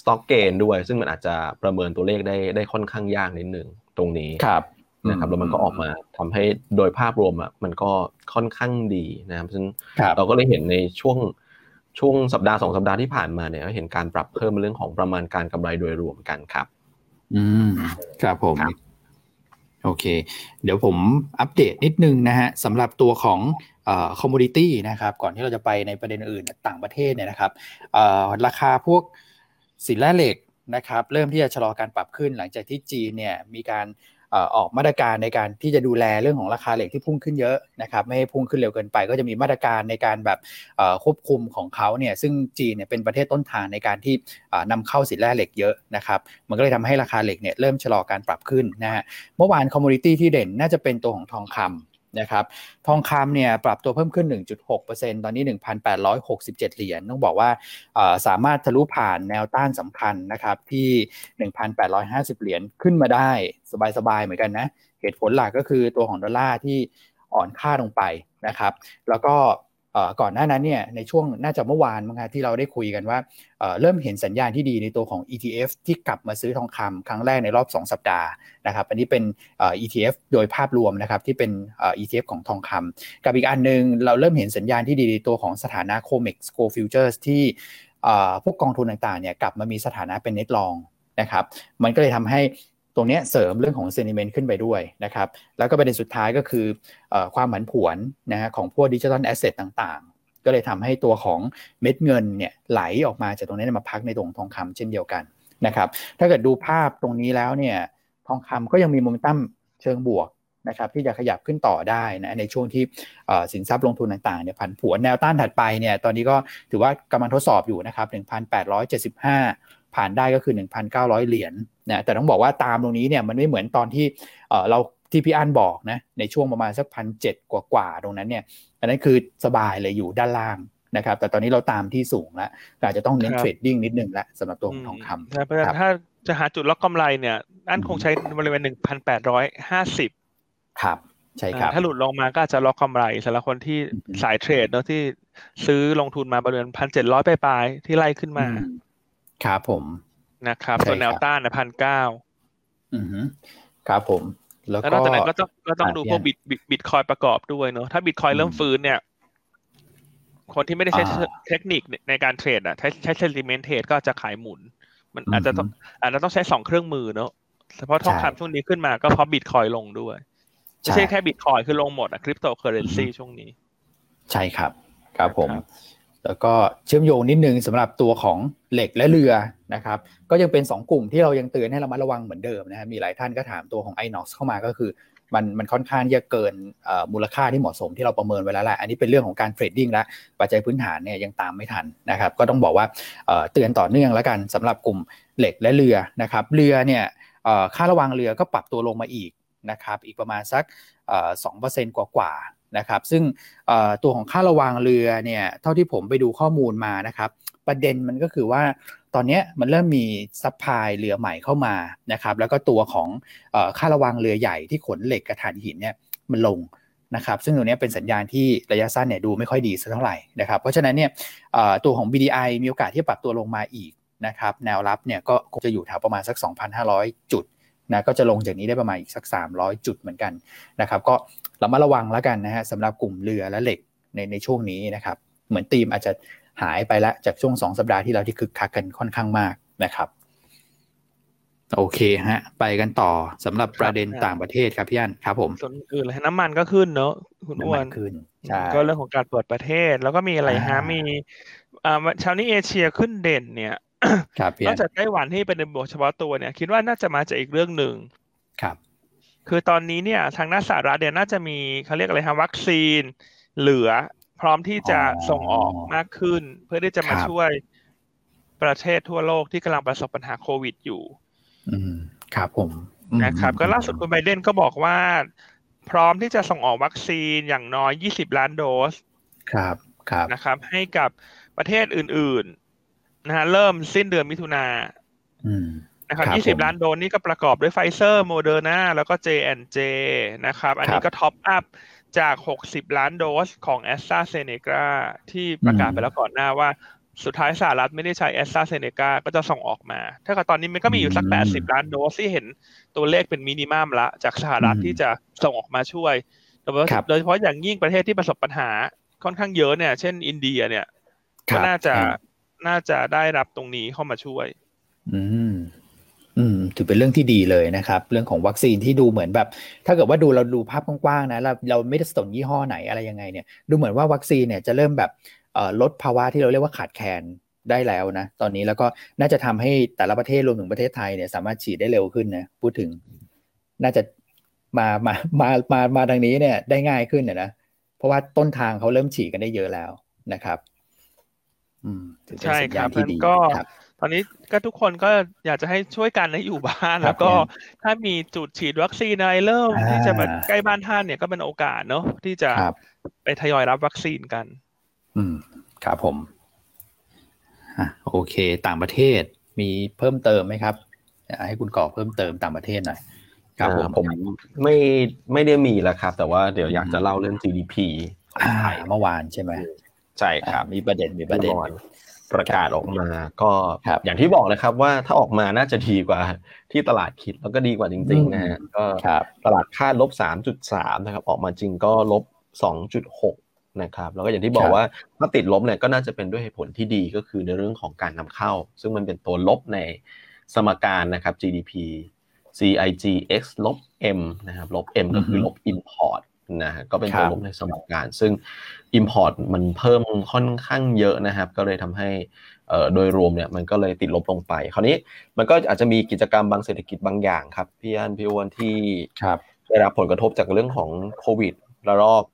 สต็อกเกนด้วย ซึ่งมันอาจจะประเมินตัวเลขได้ได้ค่อนข้างยากนิดหนึ่งตรงนี้ครับ นะครับแล้วมันก็ออกมาทำให้โดยภาพรวมอะมันก็ค่อนข้างดีนะครับฉะนั้นเราก็เลยเห็นในช่วงช่วงสัปดาห์สองสัปดาห์ที่ผ่านมาเนี่ยเห็นการปรับเพิ่มเรื่องของประมาณการกำไรโดยรวมกันครับ อืมครับผมโอเค เดี๋ยวผมอัปเดตนิดนึงนะฮะสำหรับตัวของคอมมูนิตี้นะครับก่อนที่เราจะไปในประเด็นอื่นต่างประเทศเนี่ยนะครับราคาพวกสินแร่เหล็กนะครับเริ่มที่จะชะลอการปรับขึ้นหลังจากที่จีนเนี่ยมีการ ออกมาตรการในการที่จะดูแลเรื่องของราคาเหล็กที่พุ่งขึ้นเยอะนะครับไม่ให้พุ่งขึ้นเร็วเกินไป ก็จะมีมาตรการในการแบบควบคุมของเขาเนี่ยซึ่งจีนเนี่ยเป็นประเทศต้นทางในการที่นำเข้าสินแร่เหล็กเยอะนะครับมันก็เลยทำให้ราคาเหล็กเนี่ยเริ่มชะลอการปรับขึ้นนะฮะเมื่อวาน commodity ที่เด่นน่าจะเป็นตัวของทองคำ นะครับทองคำเนี่ยปรับตัวเพิ่มขึ้น 1.6%ตอนนี้ 1,867 เหรียญต้องบอกว่าสามารถทะลุผ่านแนวต้านสำคัญนะครับที่ 1,850 เหรียญขึ้นมาได้สบายๆเหมือนกันนะเหตุผลหลักก็คือตัวของดอลลาร์ที่อ่อนค่าลงไปนะครับแล้วก็ ก่อนหน้านั้นเนี่ยในช่วงน่าจะเมื่อวานมั้งครับที่เราได้คุยกันว่าเริ่มเห็นสัญญาณที่ดีในตัวของ ETF ที่กลับมาซื้อทองคำครั้งแรกในรอบ 2 สัปดาห์นะครับอันนี้เป็น ETF โดยภาพรวมนะครับที่เป็น ETF ของทองคำกับอีกอันนึงเราเริ่มเห็นสัญญาณที่ดีในตัวของสถานะ COMEX Gold Futures ที่พวกกองทุนต่างๆเนี่ยกลับมามีสถานะเป็น net long นะครับมันก็เลยทำให้ ตรงนี้เสริมเรื่องของ sentiment ขึ้นไปด้วยนะครับ แล้วก็ประเด็นสุดท้ายก็คืออความผันผวนนะฮะของพวก digital asset ต่างๆ ก็เลยทำให้ตัวของเม็ดเงินเนี่ยไหลออกมาจากตรงนี้มาพักในตรงทองคำเช่นเดียวกันนะครับ ถ้าเกิดดูภาพตรงนี้แล้วเนี่ยทองคำก็ยังมีโมเมนตัมเชิงบวกนะครับที่จะขยับขึ้นต่อได้นะในช่วงที่สินทรัพย์ลงทุนต่างๆเนี่ยผันผวนแนวต้านถัดไปเนี่ยตอนนี้ก็ถือว่ากำลังทดสอบอยู่นะครับ 1,875 ผ่านได้ก็คือ 1,900 เหรียญ นะแต่ต้องบอกว่าตามตรงนี้เนี่ยมันไม่เหมือนตอนที่เราที่พี่อันบอกนะในช่วงประมาณสักพันเจ็ดกว่าๆตรงนั้นเนี่ยอันนั้นคือสบายเลยอยู่ด้านล่างนะครับแต่ตอนนี้เราตามที่สูงแล้วอาจจะต้องเน้นเทรดดิ้งนิดนึงแล้วสำหรับตัวของทองคำเพราะฉะนั้นถ้าจะหาจุดล็อกกำไรเนี่ย อันคงใช้บริเวณหนึ่งพันแปดร้อยห้าสิบครับใช่ครับถ้าหลุดลงมาก็จะล็อกกำไรสำหรับคนที่สายเทรดเนาะที่ซื้อลงทุนมาบริเวณพันเจ็ดร้อยปลายๆที่ไล่ขึ้นมา ครับผม นะครับส่วนแนวต้านนะพันเก้าอือครับผม แล้วนอกจากนั้นก็ต้องก็ต้องดูพวกบิตบิตคอยน์ประกอบด้วยเนาะถ้าบิตคอยน์เริ่มฟื้นเนี่ย คนที่ไม่ได้ใช้เทคนิคในการเทรดอะ ใช้ใช้ sentiment เทรดก็จะขายหมุน มันอาจจะต้องอาจจะต้องใช้สองเครื่องมือเนาะเฉพาะทองคำช่วงนี้ขึ้นมาก็เพราะบิตคอยน์ลงด้วยไม่ใช่แค่บิตคอยน์คือลงหมดอะคริปโตเคอเรนซีช่วงนี้ ใช่ครับ ครับผม แล้วก็เชื่อมโยงนิดนึงสำหรับตัวของเหล็กและเรือนะครับ ก็ยังเป็น 2 กลุ่มที่เรายังเตือนให้เรามาระวังเหมือนเดิมนะครับมีหลายท่านก็ถามตัวของ i n o x เข้ามาก็คือ มันมันค่อนข้างจะเกินมูลค่าที่เหมาะสมที่เราประเมินไว้แล้วแหละอันนี้เป็นเรื่องของการเทรดดิ้งและปัจจัยพื้นฐานเนี่ยยังตามไม่ทันนะครับ ก็ต้องบอกว่าเตือนต่อเนื่องแล้วกันสำหรับกลุ่มเหล็กและเรือนะครับเรือเนี่ยค่าระวังเรือก็ปรับตัวลงมาอีกนะครับอีกประมาณสักสองเปอร์เซ็นต์กว่า นะครับซึ่งตัวของค่าระวังเรือเนี่ยเท่าที่ผมไปดูข้อมูลมานะครับประเด็นมันก็คือว่าตอนนี้มันเริ่มมีsupply เรือใหม่เข้ามานะครับแล้วก็ตัวของค่าระวางเรือใหญ่ที่ขนเหล็กกะถ่านหินเนี่ยมันลงนะครับซึ่งตรงนี้เป็นสัญญาณที่ระยะสั้นเนี่ยดูไม่ค่อยดีสักเท่าไหร่นะครับเพราะฉะนั้นเนี่ยตัวของ BDI มีโอกาสที่จะปรับตัวลงมาอีกนะครับแนวรับเนี่ยก็คงจะอยู่แถวประมาณสัก 2,500 จุดนะก็จะลงจากนี้ได้ประมาณอีกสัก 300 จุดเหมือนกันนะครับก็ เรามาระวังแล้วกันนะฮะสำหรับกลุ่มเรือและเหล็กในในช่วงนี้นะครับ เหมือนตีมอาจจะหายไปแล้วจากช่วง 2 สัปดาห์ที่เราที่คึกคักกันค่อนข้างมากนะครับ โอเคฮะ ไปกันต่อสำหรับประเด็นต่างประเทศครับพี่อันครับ ผมส่วนอื่นเลยน้ำมันก็ขึ้นเนอะคุณอ้วนขึ้นใช่ก็เรื่องของการเปิดประเทศ แล้วก็มีอะไรฮะมีอ่าชาวนี้เอเชียขึ้นเด่นเนี่ยนอกจากไต้หวันที่เป็นบวกเฉพาะตัวเนี่ย คิดว่าน่าจะมาจากอีกเรื่องหนึ่งครับ คือตอนนี้เนี่ยทางนักสหรัฐเนี่ยน่าจะมีเขาเรียกอะไรฮะวัคซีนเหลือพร้อมที่จะส่งออกมากขึ้น เพื่อที่จะมาช่วยประเทศทั่วโลกที่กำลังประสบปัญหาโควิดอยู่อืมครับผมนะครับ ก็ล่าสุดคุณไบเดนก็บอกว่า พร้อมที่จะส่งออกวัคซีนอย่างน้อย 20 ล้านโดส ครับครับนะครับ ให้กับประเทศอื่น ๆ นะฮะเริ่มสิ้นเดือนมิถุนา นะครับ20ล้านโดสนี่ก็ประกอบด้วยไฟเซอร์โมเดอร์นาแล้วก็ J&J นะครับ อันนี้ก็ top up จาก 60 ล้านโดสของแอสตราเซเนกาที่ประกาศไปแล้วก่อนหน้าว่าสุดท้ายสหรัฐไม่ได้ใช้แอสตราเซเนกาก็จะส่งออกมา ถ้ากับตอนนี้มันก็มีอยู่สัก 80 ล้านโดสที่เห็นตัวเลขเป็น minimum ละ จากสหรัฐที่จะส่งออกมาช่วย โดยเฉพาะอย่างยิ่งประเทศที่ประสบปัญหาค่อนข้างเยอะเนี่ย เช่น อินเดียเนี่ยก็น่าจะน่าจะได้รับตรงนี้เข้ามาช่วย อืม อืมถือเป็นเรื่องที่ดีเลยนะครับ เรื่องของวัคซีนที่ดูเหมือนแบบ ถ้าเกิดว่าดูเราดูภาพกว้างๆนะเราเราไม่ได้สนยี่ห้อไหนอะไรยังไงเนี่ย ดูเหมือนว่าวัคซีนเนี่ยจะเริ่มแบบลดภาวะที่เราเรียกว่าขาดแคลนได้แล้วนะ ตอนนี้แล้วก็น่าจะทำให้แต่ละประเทศรวมถึงประเทศไทยเนี่ยสามารถฉีดได้เร็วขึ้นนะพูดถึง น่าจะมามามามามาทางนี้เนี่ยได้ง่ายขึ้นนะเพราะว่าต้นทางเขาเริ่มฉีดกันได้เยอะแล้วนะครับ อืมใช่ครับก็ต อนนี้ก็ทุกคนก็อยากจะให้ช่วยกันให้อยู่บ้าน แล้วก็ถ้ามีจุดฉีดวัคซีนอะไรเริ่มที่จะมาใกล้บ้านท่านเนี่ยก็เป็นโอกาสเนาะที่จะไปทยอยรับวัคซีนกัน อืมครับผมอะโอเค ต่างประเทศมีเพิ่มเติมไหมครับให้คุณก่อเพิ่มเติมต่างประเทศหน่อยครับผมผมไม่ไม่ได้มีแล้วครับ แต่ว่าเดี๋ยวอยากจะเล่าเรื่อง GDP เมื่อวานใช่ไหมใช่ครับ มีประเด็นมีประเด็น ประกาศออกมาก็อย่างที่บอกเลยครับว่าถ้าออกมาน่าจะดีกว่าที่ตลาดคิดแล้วก็ดีกว่าจริงๆนะฮะก็ตลาดคาดลบสามจุดสามนะครับ ออกมาจริงก็ลบสองจุดหกนะครับ แล้วก็อย่างที่บอกว่าถ้าติดลบเนี่ยก็น่าจะเป็นด้วยเหตุผลที่ดีก็คือในเรื่องของการนำเข้า ซึ่งมันเป็นตัวลบในสมการนะครับ GDP CIGX ลบ M นะครับลบ M ก็คือลบ Import นะฮะก็เป็นตัวลบในสมการ ซึ่ง Import มันเพิ่มค่อนข้างเยอะนะครับ ก็เลยทำให้โดยรวมเนี่ยมันก็เลยติดลบลงไป คราวนี้มันก็อาจจะมีกิจกรรมบางเศรษฐกิจบางอย่างครับพี่อันพี่อ้วนที่ได้รับผลกระทบจากเรื่องของโควิดระลอก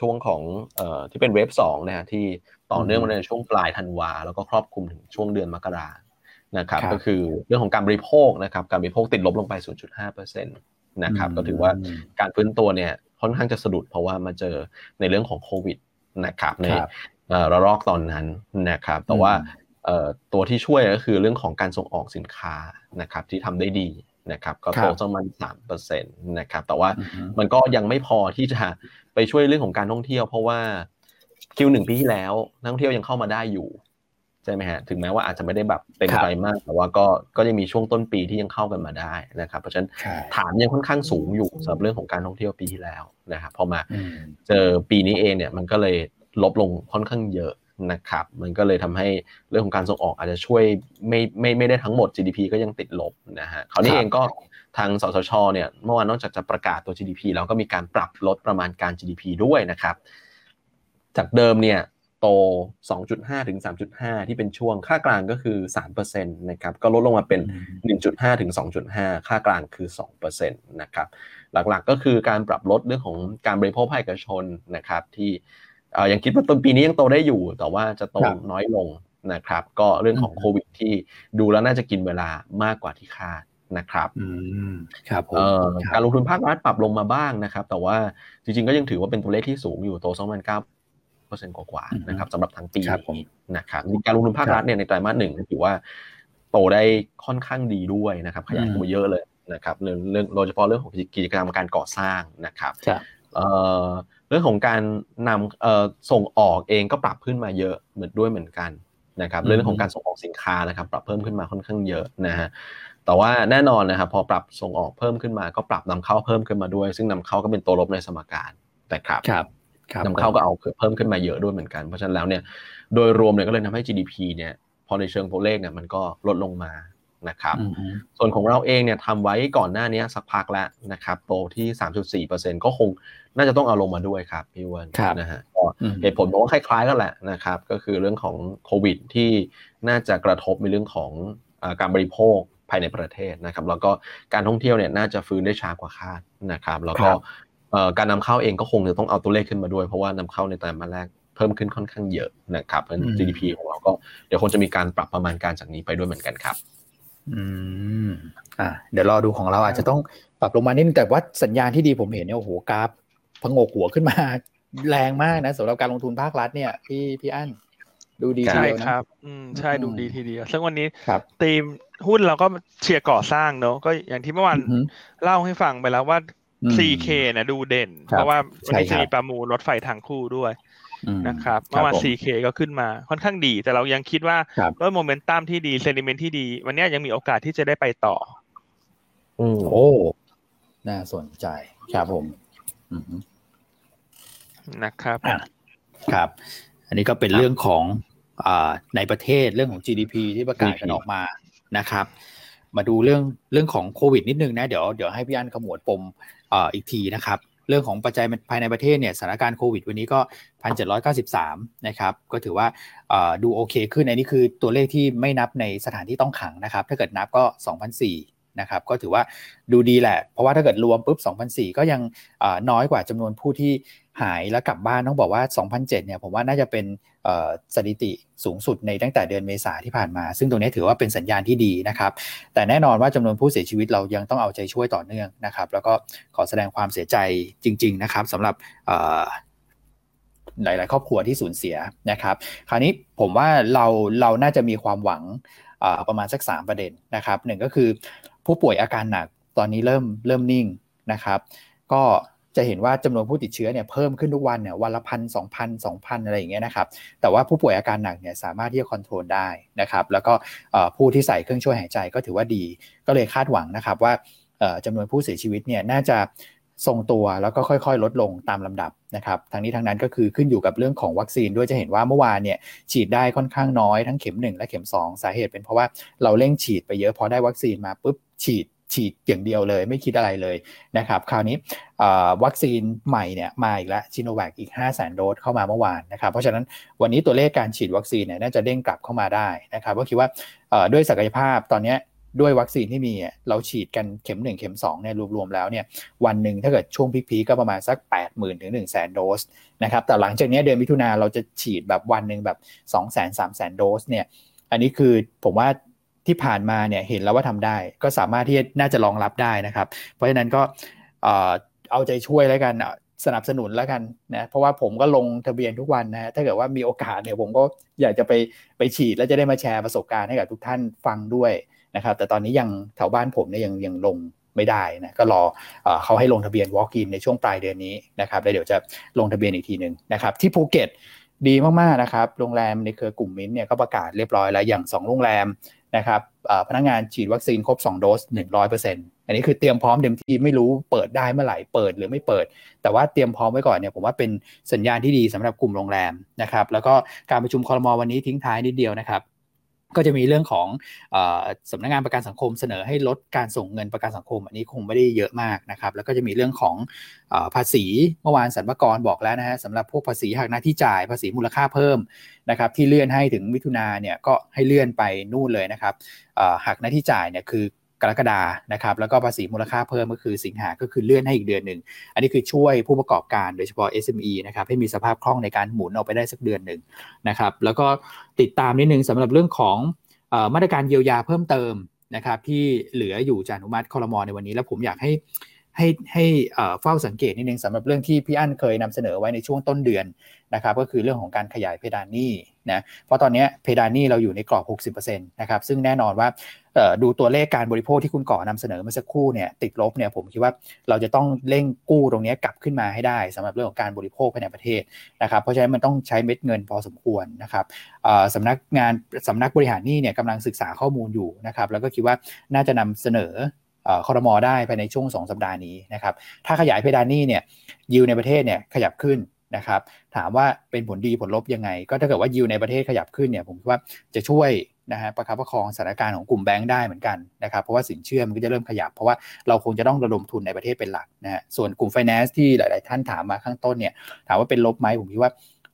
ช่วงของเอ่อที่เป็นเวฟสองนะฮะที่ต่อเนื่องมาในช่วงปลายธันวาแล้วก็ครอบคลุมถึงช่วงเดือนมกรานะครับ ก็คือเรื่องของการบริโภคนะครับ การบริโภคติดลบลงไป 0.5%นะครับ ก็ถือว่าการฟื้นตัวเนี่ย ค่อนข้างจะสะดุดเพราะว่ามาเจอในเรื่องของโควิดนะครับในระลอกตอนนั้นนะครับแต่ว่าตัวที่ช่วยก็คือเรื่องของการส่งออกสินค้านะครับที่ทำได้ดีนะครับก็โตประมาณสามเปอร์เซ็นต์นะครับแต่ว่ามันก็ยังไม่พอที่จะไปช่วยเรื่องของการท่องเที่ยว เพราะว่าคิวหนึ่งปีที่แล้วนักท่องเที่ยวยังเข้ามาได้อยู่ใช่ไหมฮะถึงแม้ว่าอาจจะไม่ได้แบบเต็มใจมาก แต่ว่าก็ก็ยังมีช่วงต้นปีที่ยังเข้ากันมาได้นะครับเพราะฉะนั้นฐานยังค่อนข้างสูงอยู่สำหรับเรื่องของการท่องเที่ยวปีที่แล้วนะครับพอมาเจอปีนี้เองเนี่ยมันก็เลยลบลงค่อนข้างเยอะนะครับมันก็เลยทำให้เรื่องของการส่งออกอาจจะช่วยไม่ไม่ไม่ได้ทั้งหมด GDP ก็ยังติดลบนะฮะคราวนี้เองก็ทางสสชเนี่ยเมื่อวานนอกจากจะประกาศตัว GDP แล้วก็มีการปรับลดประมาณการ GDP ด้วยนะครับ จากเดิมเนี่ย โต 2.5 ถึง 3.5 ที่เป็นช่วงค่ากลางก็คือ3%นะครับก็ลดลงมาเป็น 1.5 ถึง 2.5 ค่ากลางคือ2%นะครับหลักๆก็คือการปรับลดเรื่องของการบริโภคภาคเอกชนนะครับที่ยังคิดว่าต้นปีนี้ยังโตได้อยู่ แต่ว่าจะโตน้อยลงนะครับก็เรื่องของโควิดที่ดูแล้วน่าจะกินเวลามากกว่าที่คาดนะครับครับการลงทุนภาครัฐปรับลงมาบ้างนะครับ แต่ว่าจริงๆก็ยังถือว่าเป็นตัวเลขที่สูงอยู่โต2 9 เปอร์เซ็นต์กว่าๆนะครับสำหรับทั้งปีนะครับการลงทุนภาครัฐเนี่ยในไตรมาสหนึ่งถือว่าโตได้ค่อนข้างดีด้วยนะครับขยายตัวเยอะเลยนะครับเรื่องเรื่องโดยเฉพาะเรื่องของกิจกรรมการก่อสร้างนะครับเรื่องของการนำส่งออกเองก็ปรับขึ้นมาเยอะเหมือนด้วยเหมือนกันนะครับเรื่องของการส่งออกสินค้านะครับ ปรับเพิ่มขึ้นมาค่อนข้างเยอะนะฮะแต่ว่าแน่นอนนะครับพอปรับส่งออกเพิ่มขึ้นมา ก็ปรับนำเข้าเพิ่มขึ้นมาด้วย ซึ่งนำเข้าก็เป็นตัวลบในสมการแต่ครับครับ นำเข้าก็เอาเพิ่มขึ้นมาเยอะด้วยเหมือนกัน เพราะฉะนั้นแล้วเนี่ยโดยรวมเนี่ยก็เลยทำให้ GDP เนี่ยพอในเชิงตัวเลขเนี่ยมันก็ลดลงมานะครับส่วนของเราเองเนี่ยทำไว้ก่อนหน้านี้สักพักแล้วนะครับโตที่ 3.4%ก็คงน่าจะต้องเอาลงมาด้วยครับพี่วันนะฮะก็เหตุผลผมว่าคล้ายๆกันแหละนะครับก็คือเรื่องของโควิดที่น่าจะกระทบในเรื่องของการบริโภคภายในประเทศนะครับแล้วก็การท่องเที่ยวเนี่ยน่าจะฟื้นได้ช้ากว่าคาดนะครับแล้วก็ การนำเข้าเองก็คงจะต้องเอาตัวเลขขึ้นมาด้วย เพราะว่านำเข้าในไตรมาสแรกเพิ่มขึ้นค่อนข้างเยอะนะครับเพราะ GDP ของเราก็เดี๋ยวคงจะมีการปรับประมาณการจากนี้ไปด้วยเหมือนกันครับ อืมอ่าเดี๋ยวรอดูของเราอาจจะต้องปรับลงมานิดนึงแต่ว่าสัญญาณที่ดีผมเห็นเนี่ยโอ้โหกราฟพงกหัวขึ้นมา แรงมากนะสำหรับการลงทุนภาครัฐเนี่ยพี่พี่อั้นดูดีใช่ครับ อืมใช่ดูดีทีเดียว ซึ่งวันนี้ทีมหุ้นเราก็เชียร์ก่อสร้างเนอะก็อย่างที่เมื่อวานเล่าให้ฟังไปแล้วว่า 4K นะดูเด่น เพราะว่าวันนี้จะมีประมูลรถไฟทางคู่ด้วยนะครับเมื่อวาน 4K ก็ขึ้นมาค่อนข้างดี แต่เรายังคิดว่าด้วยโมเมนตัมที่ดีเซนิเมนต์ที่ดี วันนี้ยังมีโอกาสที่จะได้ไปต่อโอ้น่าสนใจครับผมนะครับครับ อันนี้ก็เป็นเรื่องของอในประเทศเรื่องของ GDP ที่ประกาศกันออกมานะครับ มาดูเรื่องเรื่องของโควิดนิดนึงนะ เดี๋ยวเดี๋ยวให้พี่อันขมวดปม อีกทีนะครับเรื่องของปัจจัยภายในประเทศเนี่ยสถานการณ์โควิดวันนี้ก็ 1,793 นะครับ ก็ถือว่าดูโอเคขึ้นอันนี้คือตัวเลขที่ไม่นับในสถานที่ต้องขังนะครับ ถ้าเกิดนับก็ 2,004นะครับ ก็ถือว่าดูดีแหละ เพราะว่าถ้าเกิดรวมปุ๊บ 2,004 ก็ยังน้อยกว่าจำนวนผู้ที่หายแล้วกลับบ้านต้องบอกว่า 2007เนี่ยผมว่าน่าจะเป็น สถิติสูงสุดในตั้งแต่เดือนเมษาที่ผ่านมา ซึ่งตรงนี้ถือว่าเป็นสัญญาณที่ดีนะครับ แต่แน่นอนว่าจำนวนผู้เสียชีวิตเรายังต้องเอาใจช่วยต่อเนื่องนะครับ แล้วก็ขอแสดงความเสียใจจริง ๆ นะครับสำหรับหลาย ๆ ครอบครัวที่สูญเสียนะครับ คราวนี้ผมว่าเราเราน่าจะมีความหวังประมาณสัก 3 ประเด็นนะครับหนึ่งก็คือผู้ป่วยอาการหนักตอนนี้เริ่มเริ่มนิ่งนะครับ ก็ จะเห็นว่าจำนวนผู้ติดเชื้อเนี่ยเพิ่มขึ้นทุกวันเนี่ยวันละพันสองพันสองพันอะไรอย่างเงี้ยนะครับแต่ว่าผู้ป่วยอาการหนักเนี่ยสามารถที่จะคอนโทรลได้นะครับแล้วก็ผู้ที่ใส่เครื่องช่วยหายใจก็ถือว่าดี ก็เลยคาดหวังนะครับว่าจำนวนผู้เสียชีวิตเนี่ยน่าจะทรงตัวแล้วก็ค่อยๆ ลดลงตามลำดับนะครับทั้งนี้ทั้งนั้นก็คือขึ้นอยู่กับเรื่องของวัคซีนด้วยจะเห็นว่าเมื่อวานเนี่ยฉีดได้ค่อนข้างน้อยทั้งเข็ม 1 และเข็ม 2 สาเหตุเป็นเพราะว่าเราเร่งฉีดไปเยอะพอได้วัคซีนมาปุ๊บฉีด ฉีดอย่างเดียวเลย ไม่คิดอะไรเลยนะครับคราวนี้วัคซีนใหม่เนี่ยมาอีกแล้วชิโนแวคอีก 5 0 0 0 0 0โดสเข้ามาเมื่อวานนะครับเพราะฉะนั้นวันนี้ตัวเลขการฉีดวัคซีนเนี่ยน่าจะเด้งกลับเข้ามาได้นะครับก็คิดว่าด้วยศักยภาพตอนนี้ด้วยวัคซีนที่มีเราฉีดกันเข็ม 1 เข็ม2เนี่ยรวมๆแล้วเนี่ยวันหนึ่งถ้าเกิดช่วงพีคๆก็ประมาณสัก 8 0,000ถึง1 0 0 0 0 0โดสนะครับแต่หลังจากนี้เดือนมิถุนาเราจะฉีดแบบวันหนึ่งแบบ 2 0 0 0 0 0 3 0 0 0 0โดสเนี่ยอันนี้คือผมว่า ที่ผ่านมาเนี่ยเห็นแล้วว่าทำได้ ก็สามารถที่น่าจะรองรับได้นะครับ เพราะฉะนั้นก็เอาใจช่วยแล้วกันสนับสนุนแล้วกันนะเพราะว่าผมก็ลงทะเบียนทุกวันนะถ้าเกิดว่ามีโอกาสเนี่ยผมก็อยากจะไปไปฉีดแล้วจะได้มาแชร์ประสบการณ์ให้กับทุกท่านฟังด้วยนะครับ แต่ตอนนี้ยังแถวบ้านผมเนี่ยยังยังลงไม่ได้นะก็รอเขาให้ลงทะเบียน walk in ในช่วงปลายเดือนนี้นะครับแล้วเดี๋ยวจะลงทะเบียนอีกทีหนึ่งนะครับ ที่ภูเก็ตดีมากๆนะครับ โรงแรมในเครือกลุ่มมิ้นเนี่ยก็ประกาศเรียบร้อยแล้วอย่าง 2 โรงแรม นะครับพนักงานฉีดวัคซีนครบ 2 โดส 100%อันนี้คือเตรียมพร้อมเต็มที่ไม่รู้เปิดได้เมื่อไหร่เปิดหรือไม่เปิด แต่ว่าเตรียมพร้อมไว้ก่อนเนี่ยผมว่าเป็นสัญญาณที่ดีสำหรับกลุ่มโรงแรมนะครับแล้วก็การประชุมคอรมอวันนี้ทิ้งท้ายนิดเดียวนะครับ ก็จะมีเรื่องของอสำนักงานประกันสังคมเสนอให้ลดการส่งเงินประกันสังคม อันนี้คงไม่ได้เยอะมากนะครับ แล้วก็จะมีเรื่องของอภาษีเมื่อวานสรรพากรบอกแล้วนะฮะสำหรับพวกภาษีหักหน้าที่จ่ายภาษีมูลค่าเพิ่มนะครับที่เลื่อนให้ถึงมิถุนาเนี่ยก็ให้เลื่อนไปนู่นเลยนะครับหักหน้าที่จ่ายเนี่ยคือ กรกฎานะครับ แล้วก็ภาษีมูลค่าเพิ่มก็คือสิงหาก็คือเลื่อนให้อีกเดือนหนึ่ง อันนี้คือช่วยผู้ประกอบการโดยเฉพาะ SME นะครับให้มีสภาพคล่องในการหมุนออกไปได้สักเดือนหนึ่งนะครับ แล้วก็ติดตามนิดนึงสำหรับเรื่องของมาตรการเยียวยาเพิ่มเติมนะครับที่เหลืออยู่จากอนุมัติคอรมอในวันนี้ แล้วผมอยากให้ให้ให้เฝ้าสังเกตนิดนึงสำหรับเรื่องที่พี่อั้นเคยนำเสนอไว้ในช่วงต้นเดือนนะครับก็คือเรื่องของการขยายเพดานหนี้นะเพราะตอนนี้เพดานหนี้เราอยู่ในกรอบ 60%นะครับซึ่งแน่นอนว่า ดูตัวเลขการบริโภคที่คุณก่อนำเสนอเมื่อสักครู่เนี่ยติดลบเนี่ยผมคิดว่าเราจะต้องเร่งกู้ตรงนี้กลับขึ้นมาให้ได้สำหรับเรื่องของการบริโภคภายในประเทศนะครับเพราะฉะนั้นมันต้องใช้เม็ดเงินพอสมควรนะครับสำนักงานสำนักบริหารหนี้เนี่ยกำลังศึกษาข้อมูลอยู่นะครับแล้วก็คิดว่าน่าจะนำเสนอคอรมอได้ภายในช่วง 2 สัปดาห์นี้นะครับถ้าขยายเพดานนี้เนี่ยยิวในประเทศเนี่ยขยับขึ้นนะครับถามว่าเป็นผลดีผลลบยังไง ก็ถ้าเกิดว่ายิวในประเทศขยับขึ้นเนี่ยผมคิดว่าจะช่วย นะฮะประคับประคองสถานการณ์ของกลุ่มแบงค์ได้เหมือนกันนะครับเพราะว่าสินเชื่อมันก็จะเริ่มขยับ เพราะว่าเราคงจะต้องระดมทุนในประเทศเป็นหลักนะฮะส่วนกลุ่มไฟแนนซ์ที่หลาย ๆ ท่านถามมาข้างต้นเนี่ยถามว่าเป็นลบไหมผมคิดว่า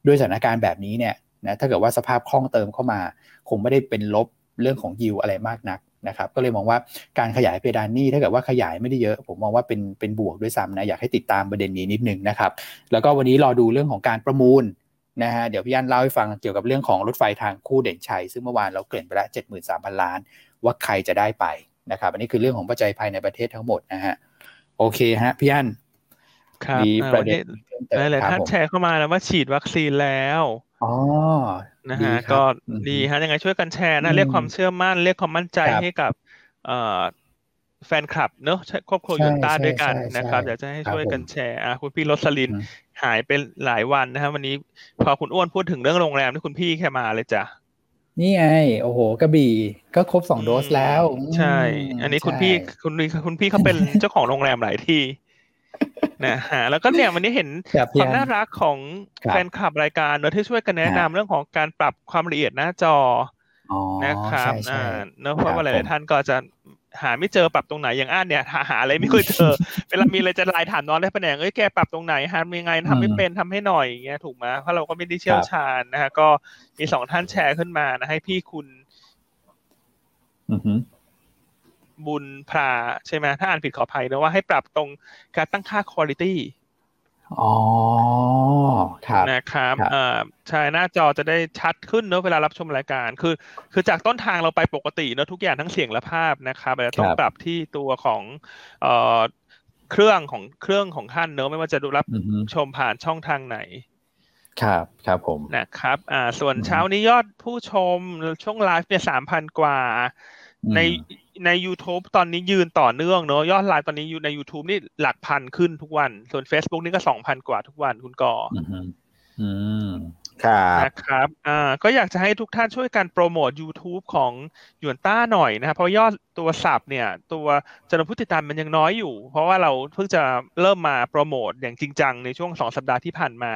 ด้วยสถานการณ์แบบนี้เนี่ยนะถ้าเกิดว่าสภาพคล่องเติมเข้ามา คงไม่ได้เป็นลบเรื่องของยิวอะไรมากนักนะครับก็เลยมองว่าการขยายเพดานหนี้ถ้าเกิดว่าขยายไม่ได้เยอะ ผมมองว่าเป็นเป็นบวกด้วยซ้ำนะอยากให้ติดตามประเด็นนี้นิดนึงนะครับแล้วก็วันนี้รอดูเรื่องของการประมูล นะฮะเดี๋ยวพี่อันเล่าให้ฟังเกี่ยวกับเรื่องของรถไฟทางคู่เด่นชัย ซึ่งเมื่อวานเราเกริ่นไปแล้วเจ็ดหมื่นสามพันล้าน ว่าใครจะได้ไปนะครับอันนี้คือเรื่องของปัจจัยภายในประเทศทั้งหมดนะฮะโอเคฮะพี่อันครับมีประเด็นหลายๆท่านแชร์เข้ามาแล้วว่าฉีดวัคซีนแล้วอ๋อนะฮะก็ดีฮะยังไงช่วยกันแชร์นะเรียกความเชื่อมั่นเรียกความมั่นใจให้กับเอ่อ แฟนคลับเนอะครอบครัวยูนต้าด้วยกันนะครับอยากจะให้ช่วยกันแชร์อะคุณพี่รสลินหายไปหลายวันนะครับวันนี้พอคุณอ้วนพูดถึงเรื่องโรงแรมที่คุณพี่แค่มาเลยจ้ะนี่ไง โอ้โหกระบี่ก็ครบสองโดสแล้ว ใช่ อันนี้คุณพี่คุณคุณพี่เขาเป็นเจ้าของโรงแรมหลายที่นะฮะแล้วก็เนี่ยวันนี้เห็นความน่ารักของแฟนคลับรายการเนอะที่ช่วยกันแนะนำเรื่องของการปรับความละเอียดหน้าจอนะครับอ่าเนอะเพราะว่าหลายๆท่านก็จะ หาไม่เจอปรับตรงไหนอย่างอ่านเนี่ยหาหาอะไรไม่เคยเจอเวลามีอะไรจะไลน์ถามน้องได้แผนงเอ้ยแกปรับตรงไหนหายังไงทำไม่เป็นทำให้หน่อยอย่างเงี้ยถูกไหมเพราะเราก็ไม่ได้เชี่ยวชาญนะฮะก็มีสองท่านแชร์ขึ้นมานะให้พี่คุณบุญพราใช่ไหมถ้าอ่านผิดขออภัยนะว่าให้ปรับตรงการตั้งค่าคุณภาพอ๋อครับ นะครับอ่าใช่หน้าจอจะได้ชัดขึ้นเนอะเวลารับชมรายการ คือ คือจากต้นทางเราไปปกติเนอะทุกอย่างทั้งเสียงและภาพนะครับแต่ต้องปรับที่ตัวของเอ่อเครื่องของเครื่องของท่านเนอะไม่ว่าจะดูรับชมผ่านช่องทางไหนครับครับผมนะครับอ่าส่วนเช้านี้ยอดผู้ชมช่วงไลฟ์เนี่ยสามพันกว่า ในใน YouTube ตอนนี้ยืนต่อเนื่องเนอะยอดไลฟ์ตอนนี้อยู่ใน YouTube นี่หลักพันขึ้นทุกวัน ส่วน Facebook นี่ก็สองพันกว่าทุกวันคุณก่อ อืมครับนะครับอ่าก็อยากจะให้ทุกท่านช่วยกันโปรโมท YouTube ของหยวนต้าหน่อยนะครับเพราะยอดตัวสับเนี่ย ตัวจำนวนผู้ติดตามมันยังน้อยอยู่ เพราะว่าเราเพิ่งจะเริ่มมาโปรโมทอย่างจริงจังในช่วงสองสัปดาห์ที่ผ่านมา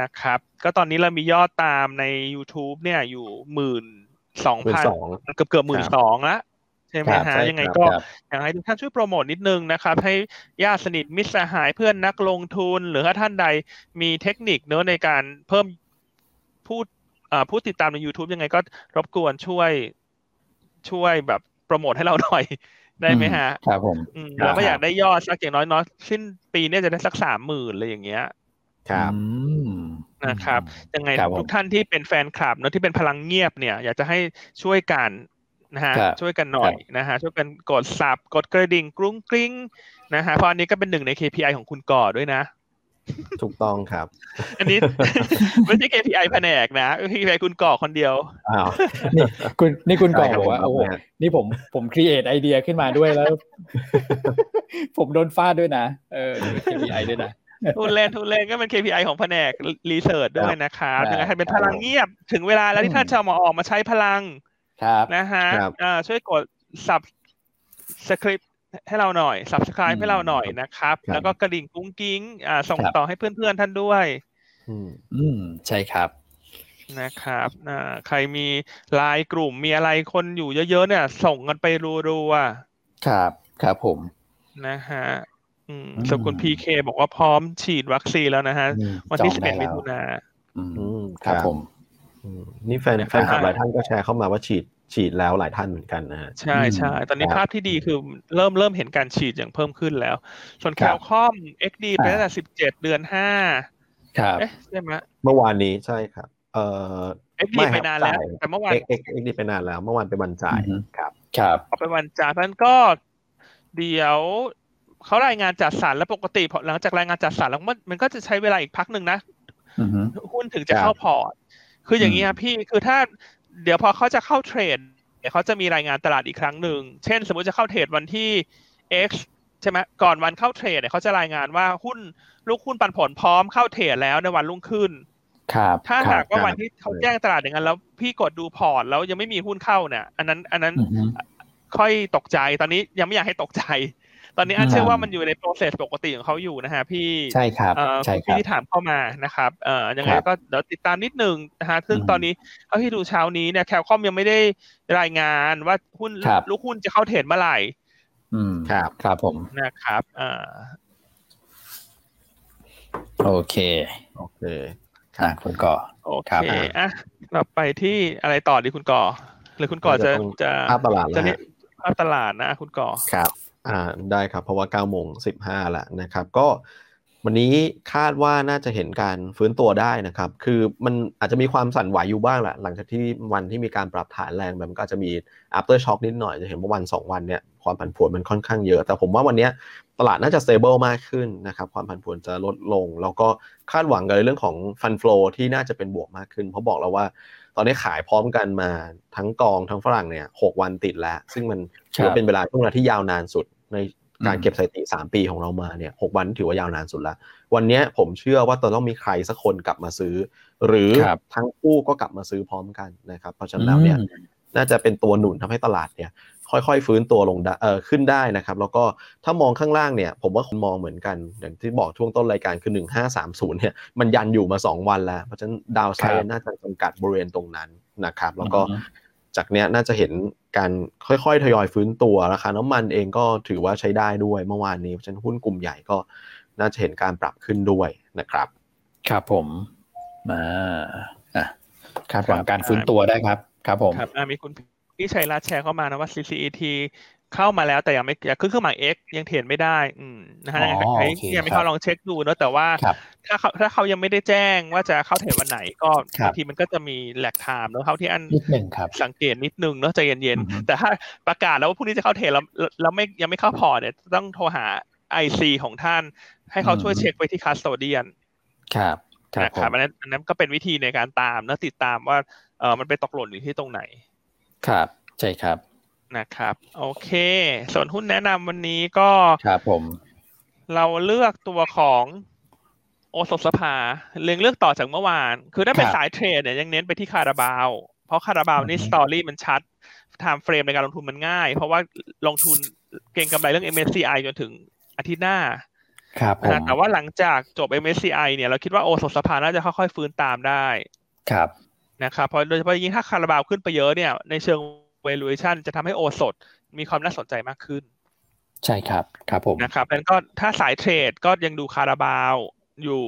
นะครับ ก็ตอนนี้เรามียอดตามใน YouTube เนี่ยอยู่หมื่นสองพันเกือบเกือบหมื่นสองละ ใช่ไหมฮะยังไงก็อยากให้ทุกท่านช่วยโปรโมทนิดนึงนะครับ ให้ญาติสนิทมิตรสหายเพื่อนนักลงทุน หรือถ้าท่านใดมีเทคนิคเนื้อในการเพิ่มผู้ผู้ติดตามใน YouTube ยังไงก็รบกวนช่วยช่วยแบบโปรโมทให้เราหน่อยได้ไหมฮะ ครับผมเราก็อยากได้ยอดสักอย่างน้อยน้อยสิ้นปีนี้จะได้สักสามหมื่นเลยอย่างเงี้ย ครับนะครับยังไงทุกท่านที่เป็นแฟนคลับเนอะที่เป็นพลังเงียบเนี่ย อยากจะให้ช่วยกัน นะฮะช่วยกันหน่อยนะฮะช่วยกันกดสับกดกระดิ่งกรุ้งกริ้งนะฮะเพราะอันนี้ก็เป็นหนึ่งใน KPI ของคุณก่อด้วยนะ ถูกต้องครับ อันนี้ไม่ใช่ KPI แผนกนะ KPI คุณก่อคนเดียวอ้าวนี่คุณนี่คุณก่อบอกว่าโอ้โหนี่ผมผม create idea ขึ้นมาด้วยแล้ว ผมโดนฟาดด้วยนะเออ KPI ด้วยนะทุกเล่นทุกเล่นก็เป็น KPI ของแผนก research ด้วยนะครับยังไงให้เป็นพลังเงียบ ถึงเวลาแล้วที่ท่านจะมาออกมาใช้พลัง นะฮะช่วยกด subscribe ให้เราหน่อย subscribe ให้เราหน่อยนะครับ แล้วก็กระดิ่งกุ้งกิ้งอ่าส่งต่อให้เพื่อนๆท่านด้วยอืมใช่ครับนะครับอ่าใครมีไลน์กลุ่มมีอะไรคนอยู่เยอะๆเนี่ย ส่งกันไปรัวๆครับ ครับผม นะฮะสกุลพีเคบอกว่าพร้อมฉีดวัคซีนแล้วนะฮะ วันที่สิบเอ็ดมิถุนาครับผม นี่แฟนแฟนคลับหลายท่านก็แชร์เข้ามาว่าฉีด ฉีดแล้วหลายท่านเหมือนกันนะฮะใช่ใช่ตอนนี้ภาพที่ดีคือเริ่มเริ่มเห็นการฉีดอย่างเพิ่มขึ้นแล้ว ส่วนแคลคอม XD ไปตั้งแต่สิบเจ็ดเดือนห้าครับใช่ไหมเมื่อวานนี้ใช่ครับ เอ่อ XD ไปนานแล้ว แต่เมื่อวาน X XD ไปนานแล้ว เมื่อวานเป็นวันจ่ายครับ ครับเป็นวันจ่ายเพราะนั้นก็เดี๋ยวเขารายงานจัดสรรแล้วปกติพอหลังจากรายงานจัดสรรแล้วมันมันก็จะใช้เวลาอีกพักหนึ่งนะหุ้นถึงจะเข้าพอร์ต คืออย่างนี้ครับพี่คือถ้า เดี๋ยวพอเขาจะเข้าเทรดเดี๋ยวเขาจะมีรายงานตลาดอีกครั้งหนึ่ง เช่น สมมติจะเข้าเทรดวันที่ X ใช่ไหมก่อนวันเข้าเทรดเนี่ยเขาจะรายงานว่าหุ้นลูกหุ้นปันผลพร้อมเข้าเทรดแล้วในวันรุ่งขึ้น ครับ ถ้าหากว่าวันที่เขาแจ้งตลาดอย่างนั้น แล้วพี่กดดูพอร์ตแล้วยังไม่มีหุ้นเข้าเนี่ย อันนั้น อันนั้นค่อยตกใจ ตอนนี้ยังไม่อยากให้ตกใจ ตอนนี้อันเชื่อว่ามันอยู่ใน process ปกติของเขาอยู่นะฮะพี่ใช่ครับใช่ครับพี่ที่ถามเข้ามานะครับเอ่อยังไงก็เดี๋ยวติดตามนิดนึงนะฮะซึ่งตอนนี้เท่าที่ดูเช้านี้เนี่ยแคลคอมยังไม่ได้รายงานว่าหุ้นลูกหุ้นจะเข้าเทรดเมื่อไหร่ อืมครับครับผมนะครับอ่าโอเค โอเคอะคุณก่อโอเคอะเราไปที่อะไรต่อดีคุณก่อหรือคุณก่อจะจะภาพตลาดจะเนี่ยภาพตลาดนะคุณก่อครับ อ่าได้ครับเพราะว่าเก้าโมงสิบห้าแล้วนะครับ ก็วันนี้คาดว่าน่าจะเห็นการฟื้นตัวได้นะครับ คือมันอาจจะมีความสั่นไหวอยู่บ้างแหละหลังจากที่วันที่มีการปรับฐานแรงแบบมันก็จะมี after shock นิดหน่อยจะเห็นว่าวัน 2 วันเนี่ยความผันผวนมันค่อนข้างเยอะ แต่ผมว่าวันนี้ตลาดน่าจะ stable มากขึ้นนะครับ ความผันผวนจะลดลง แล้วก็คาดหวังกันในเรื่องของ fund flow ที่น่าจะเป็นบวกมากขึ้น เพราะบอกแล้วว่า ตอนนี้ขายพร้อมกันมาทั้งกองทั้งฝรั่งเนี่ยหวันติดแล้ว ซึ่งมันถือเป็นเวลาช่วงเวลาที่ยาวนานสุดในการเก็บสถิติ 3 ปีของเรามาเนี่ยหวันถือว่ายาวนานสุดแล้ววันนี้ผมเชื่อว่าต้องมีใครสักคนกลับมาซื้อ หรือทั้งคู่ก็กลับมาซื้อพร้อมกันนะครับ เพราะฉะนั้นแล้วเนี่ยน่าจะเป็นตัวหนุนทำให้ตลาดเนี่ย ค่อยๆ ฟื้นตัวลงเอ่อขึ้นได้นะครับ แล้วก็ถ้ามองข้างล่างเนี่ย ผมว่าคนมองเหมือนกัน อย่างที่บอกช่วงต้นรายการคือ 1530เนี่ยมันยันอยู่มา 2 วันแล้ว เพราะฉะนั้นดาวไซด์น่าจะจำกัดบริเวณตรงนั้นนะครับ แล้วก็จากเนี้ยน่าจะเห็นการค่อยๆ ทยอยฟื้นตัวราคาน้ำมันเองก็ถือว่าใช้ได้ด้วยเมื่อวานนี้เพราะฉะนั้นหุ้นกลุ่มใหญ่ก็น่าจะเห็นการปรับขึ้นด้วยนะครับ ครับผมมาอะคาดหวังการฟื้นตัวได้ครับ ครับผมครับมีคุณ พี่ชัยรัตแชร์เข้ามานะว่า CCET เข้ามาแล้วแต่ยังไม่อยากขึ้นเครื่องหมาย X ยังเทรดไม่ได้อืมนะฮะให้ยังไม่เข้าลองเช็คดูเนอะแต่ว่าถ้าเขาถ้าเขายังไม่ได้แจ้งว่าจะเข้าเทรดวันไหนก็บางทีมันก็จะมี lag time เนอะเขาที่อันนิดหนึ่งครับสังเกตนิดนึงเนอะใจเย็นๆ แต่ถ้าประกาศแล้วว่าพรุ่งนี้จะเข้าเทรดแล้วแล้วไม่ยังไม่เข้าพอเนี่ยต้องโทรหา IC ของท่าน ให้เขาช่วยเช็คไปที่ custodianครับนะครับอันนั้นอันนั้นก็เป็นวิธีในการตามนะติดตามว่าเออมันไปตกหล่นอยู่ที่ตรงไหน ครับ ใช่ครับนะครับ โอเค ส่วนหุ้นแนะนำวันนี้ก็ครับผม เราเลือกตัวของโอสถสภาเลือกเลือกต่อจากเมื่อวาน คือถ้าเป็นสายเทรดเนี่ยยังเน้นไปที่คาราบาว เพราะคาราบาวนี่ story มันชัด time frame ในการลงทุนมันง่าย เพราะว่าลงทุนเก็งกำไรเรื่อง MSCI จนถึงอาทิตย์หน้า ครับแต่ว่าหลังจากจบ MSCI เนี่ยเราคิดว่าโอสถสภาน่าจะค่อยๆฟื้นตามได้ ครับ นะครับเพราะโดยเฉพาะยิ่งถ้าคาราบาวขึ้นไปเยอะเนี่ย ในเชิง valuation จะทำให้โอสถมีความน่าสนใจมากขึ้น ใช่ครับครับผมนะครับแล้วก็ถ้าสายเทรดก็ยังดูคาราบาวอยู่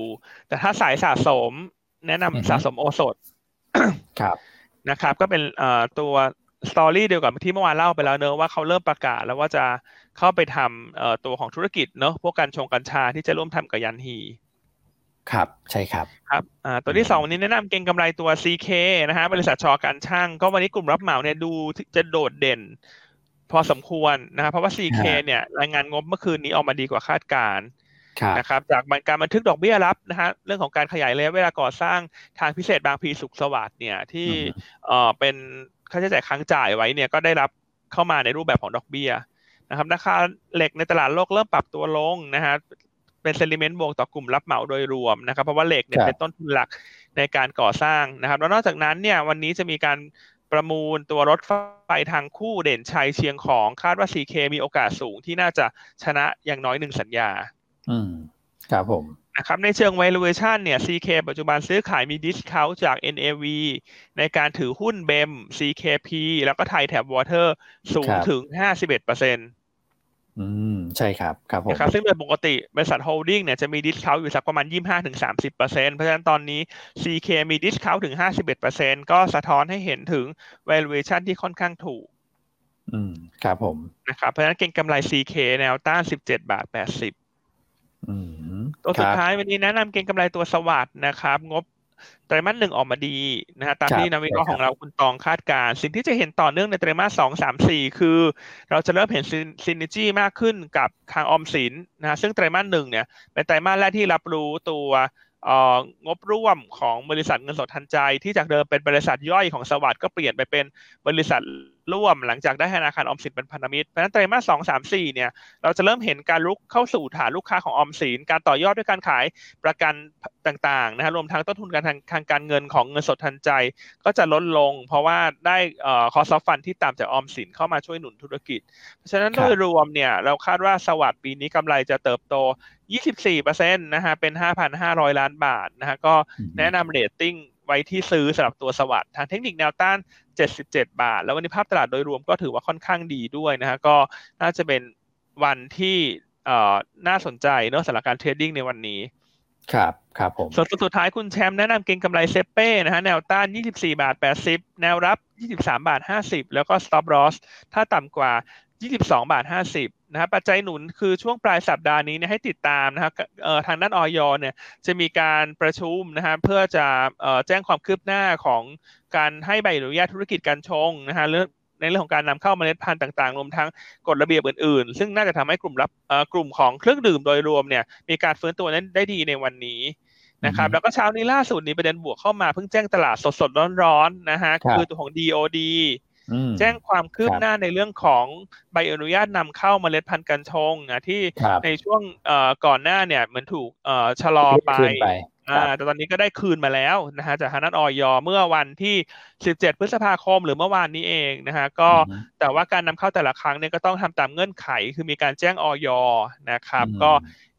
แต่ถ้าสายสะสม แนะนำสะสมโอสดครับนะครับ ก็เป็นเอ่อตัวสตอรี่เดียวกับที่เมื่อวานเล่าไปแล้วเนอะว่าเขาเริ่มประกาศแล้วว่าจะเข้าไปทำเอ่อตัวของธุรกิจเนอะพวกการชงกัญชาที่จะร่วมทำกับยันฮี ครับใช่ครับครับอ่าตัวที่สองวันนี้แนะนำเก่งกำไรตัว CK นะฮะบริษัทชอการช่าง ก็วันนี้กลุ่มรับเหมาเนี่ยดูจะโดดเด่น พอสมควรนะครับเพราะว่า CK เนี่ยรายงานงบเมื่อคืนนี้ออกมาดีกว่าคาดการนะครับจากการบันทึกดอกเบี้ยรับนะฮะเรื่องของการขยายระยะเวลาก่อสร้างทางพิเศษบางพีสุขสวัสดิ์เนี่ยที่เอ่อเป็นค่าใช้จ่ายค้างจ่ายไว้เนี่ยก็ได้รับเข้ามาในรูปแบบของดอกเบี้ยนะครับราคาเหล็กในตลาดโลกเริ่มปรับตัวลงนะฮะ เป็นเซนิเมนต์บวกต่อกลุ่มรับเหมาโดยรวมนะครับเพราะว่าเหล็กเนี่ยเป็นต้นทุนหลักในการก่อสร้างนะครับ แล้วนอกจากนั้นเนี่ยวันนี้จะมีการประมูลตัวรถไฟทางคู่เด่นชัยเชียงของคาดว่า CK มีโอกาสสูงที่น่าจะชนะอย่างน้อยหนึ่งสัญญา อืมครับผมนะครับในเชิง valuation เนี่ย CK ปัจจุบันซื้อขายมี discount จาก NAV ในการถือหุ้น BEM CKP แล้วก็ไทย Tap Water สูงถึง 51%เป อร์เซ็นต์อืมใช่ครับครับผมนะครับซึ่งโดยปกติบริษัท holding เนี่ยจะมี discount อยู่สักประมาณ 25-30%ถึงเปอร์เซ็นเพราะฉะนั้นตอนนี้ CK มีดิสคาวถึง 51%ก็สะท้อนให้เห็นถึง valuation ที่ค่อนข้างถูก อืมครับผมนะครับเพราะฉะนั้นเก่งกำไร CK แนวต้าน 17 บาท 80อืมตัวสุดท้ายวันนี้แนะนำเก่งกำไรตัวสวัสดนะครับ งบ ไตรมาสหนึ่งออกมาดีนะฮะตามที่นักวิเคราะห์ของเราคุณตองคาดการ สิ่งที่จะเห็นต่อเนื่องในไตรมาสสองสามสี่คือ เราจะเริ่มเห็นซินนิจี้มากขึ้นกับทางออมสินนะฮะซึ่งไตรมาสหนึ่งเนี่ยเป็นไตรมาสแรกที่รับรู้ตัวงบร่วมของบริษัทเงินสดทันใจที่จากเดิมเป็นบริษัทย่อยของสวัสด์ก็เปลี่ยนไปเป็นบริษัท ร่วมหลังจากได้ธนาคารออมสินเป็นพันธมิตรเพราะฉะนั้นไตรมาสสองสามสี่เนี่ยเราจะเริ่มเห็นการลุกเข้าสู่ฐานลูกค้าของออมสินการต่อยอดด้วยการขายประกันต่างๆนะฮะรวมทั้งต้นทุนการทางการเงินของเงินสดทันใจ ก็จะลดลง เพราะว่าได้เอ่อคอสฟันที่ตามจากออมสินเข้ามาช่วยหนุนธุรกิจ เพราะฉะนั้นโดยรวมเนี่ยเราคาดว่า SAWAD ปีนี้กำไรจะเติบโต 24%นะฮะเป็น 5,500 ล้านบาทนะฮะก็แนะนำเรตติ้ง ไว้ที่ซื้อสำหรับตัว SAWAD ทางเทคนิคแนวต้าน 77 บาท แล้ววันนี้ภาพตลาดโดยรวมก็ถือว่าค่อนข้างดีด้วยนะฮะก็น่าจะเป็นวันที่เอ่อน่าสนใจเนอะสำหรับการ trading ในวันนี้ ครับ ครับผม ส่วนสุดท้ายคุณแชมป์แนะนำเก็งกำไรเซ็ปเป้นะฮะแนวต้าน 24 บาท 80 แนวรับ 23 บาท 50 แล้วก็ stop loss ถ้าต่ำกว่า 22 บาท 50 นะครับปัจจัยหนุนคือช่วงปลายสัปดาห์นี้เนี่ยให้ติดตามนะครับเอ่อทางด้านออยเนี่ยจะมีการประชุมนะฮะเพื่อจะเอ่อแจ้งความคืบหน้าของการให้ใบอนุญาตธุรกิจการชงนะฮะเรื่องในเรื่องของการนำเข้าเมล็ดพันธุ์ต่างๆ รวมทั้งกฎระเบียบอื่นๆ ซึ่งน่าจะทำให้กลุ่มรับกลุ่มของเครื่องดื่มโดยรวมเนี่ยมีการฟื้นตัวนั้นได้ดีในวันนี้นะครับแล้วก็เช้านี้ล่าสุดนี้ประเด็นบวกเข้ามาเพิ่งแจ้งตลาดสดๆร้อนๆนะฮะคือตัวของ DOD แจ้งความคืบหน้าในเรื่องของใบอนุญาตนำเข้าเมล็ดพันธุ์กัญชงนะที่ในช่วงก่อนหน้าเนี่ยเหมือนถูกชะลอไปอ่าแต่ตอนนี้ก็ได้คืนมาแล้วนะฮะจากทางด้านออยเมื่อวันที่ 17 พฤษภาคม หรือเมื่อวานนี้เองนะฮะก็แต่ว่าการนำเข้าแต่ละครั้งเนี่ยก็ต้องทำตามเงื่อนไข คือมีการแจ้งออยนะครับ ก็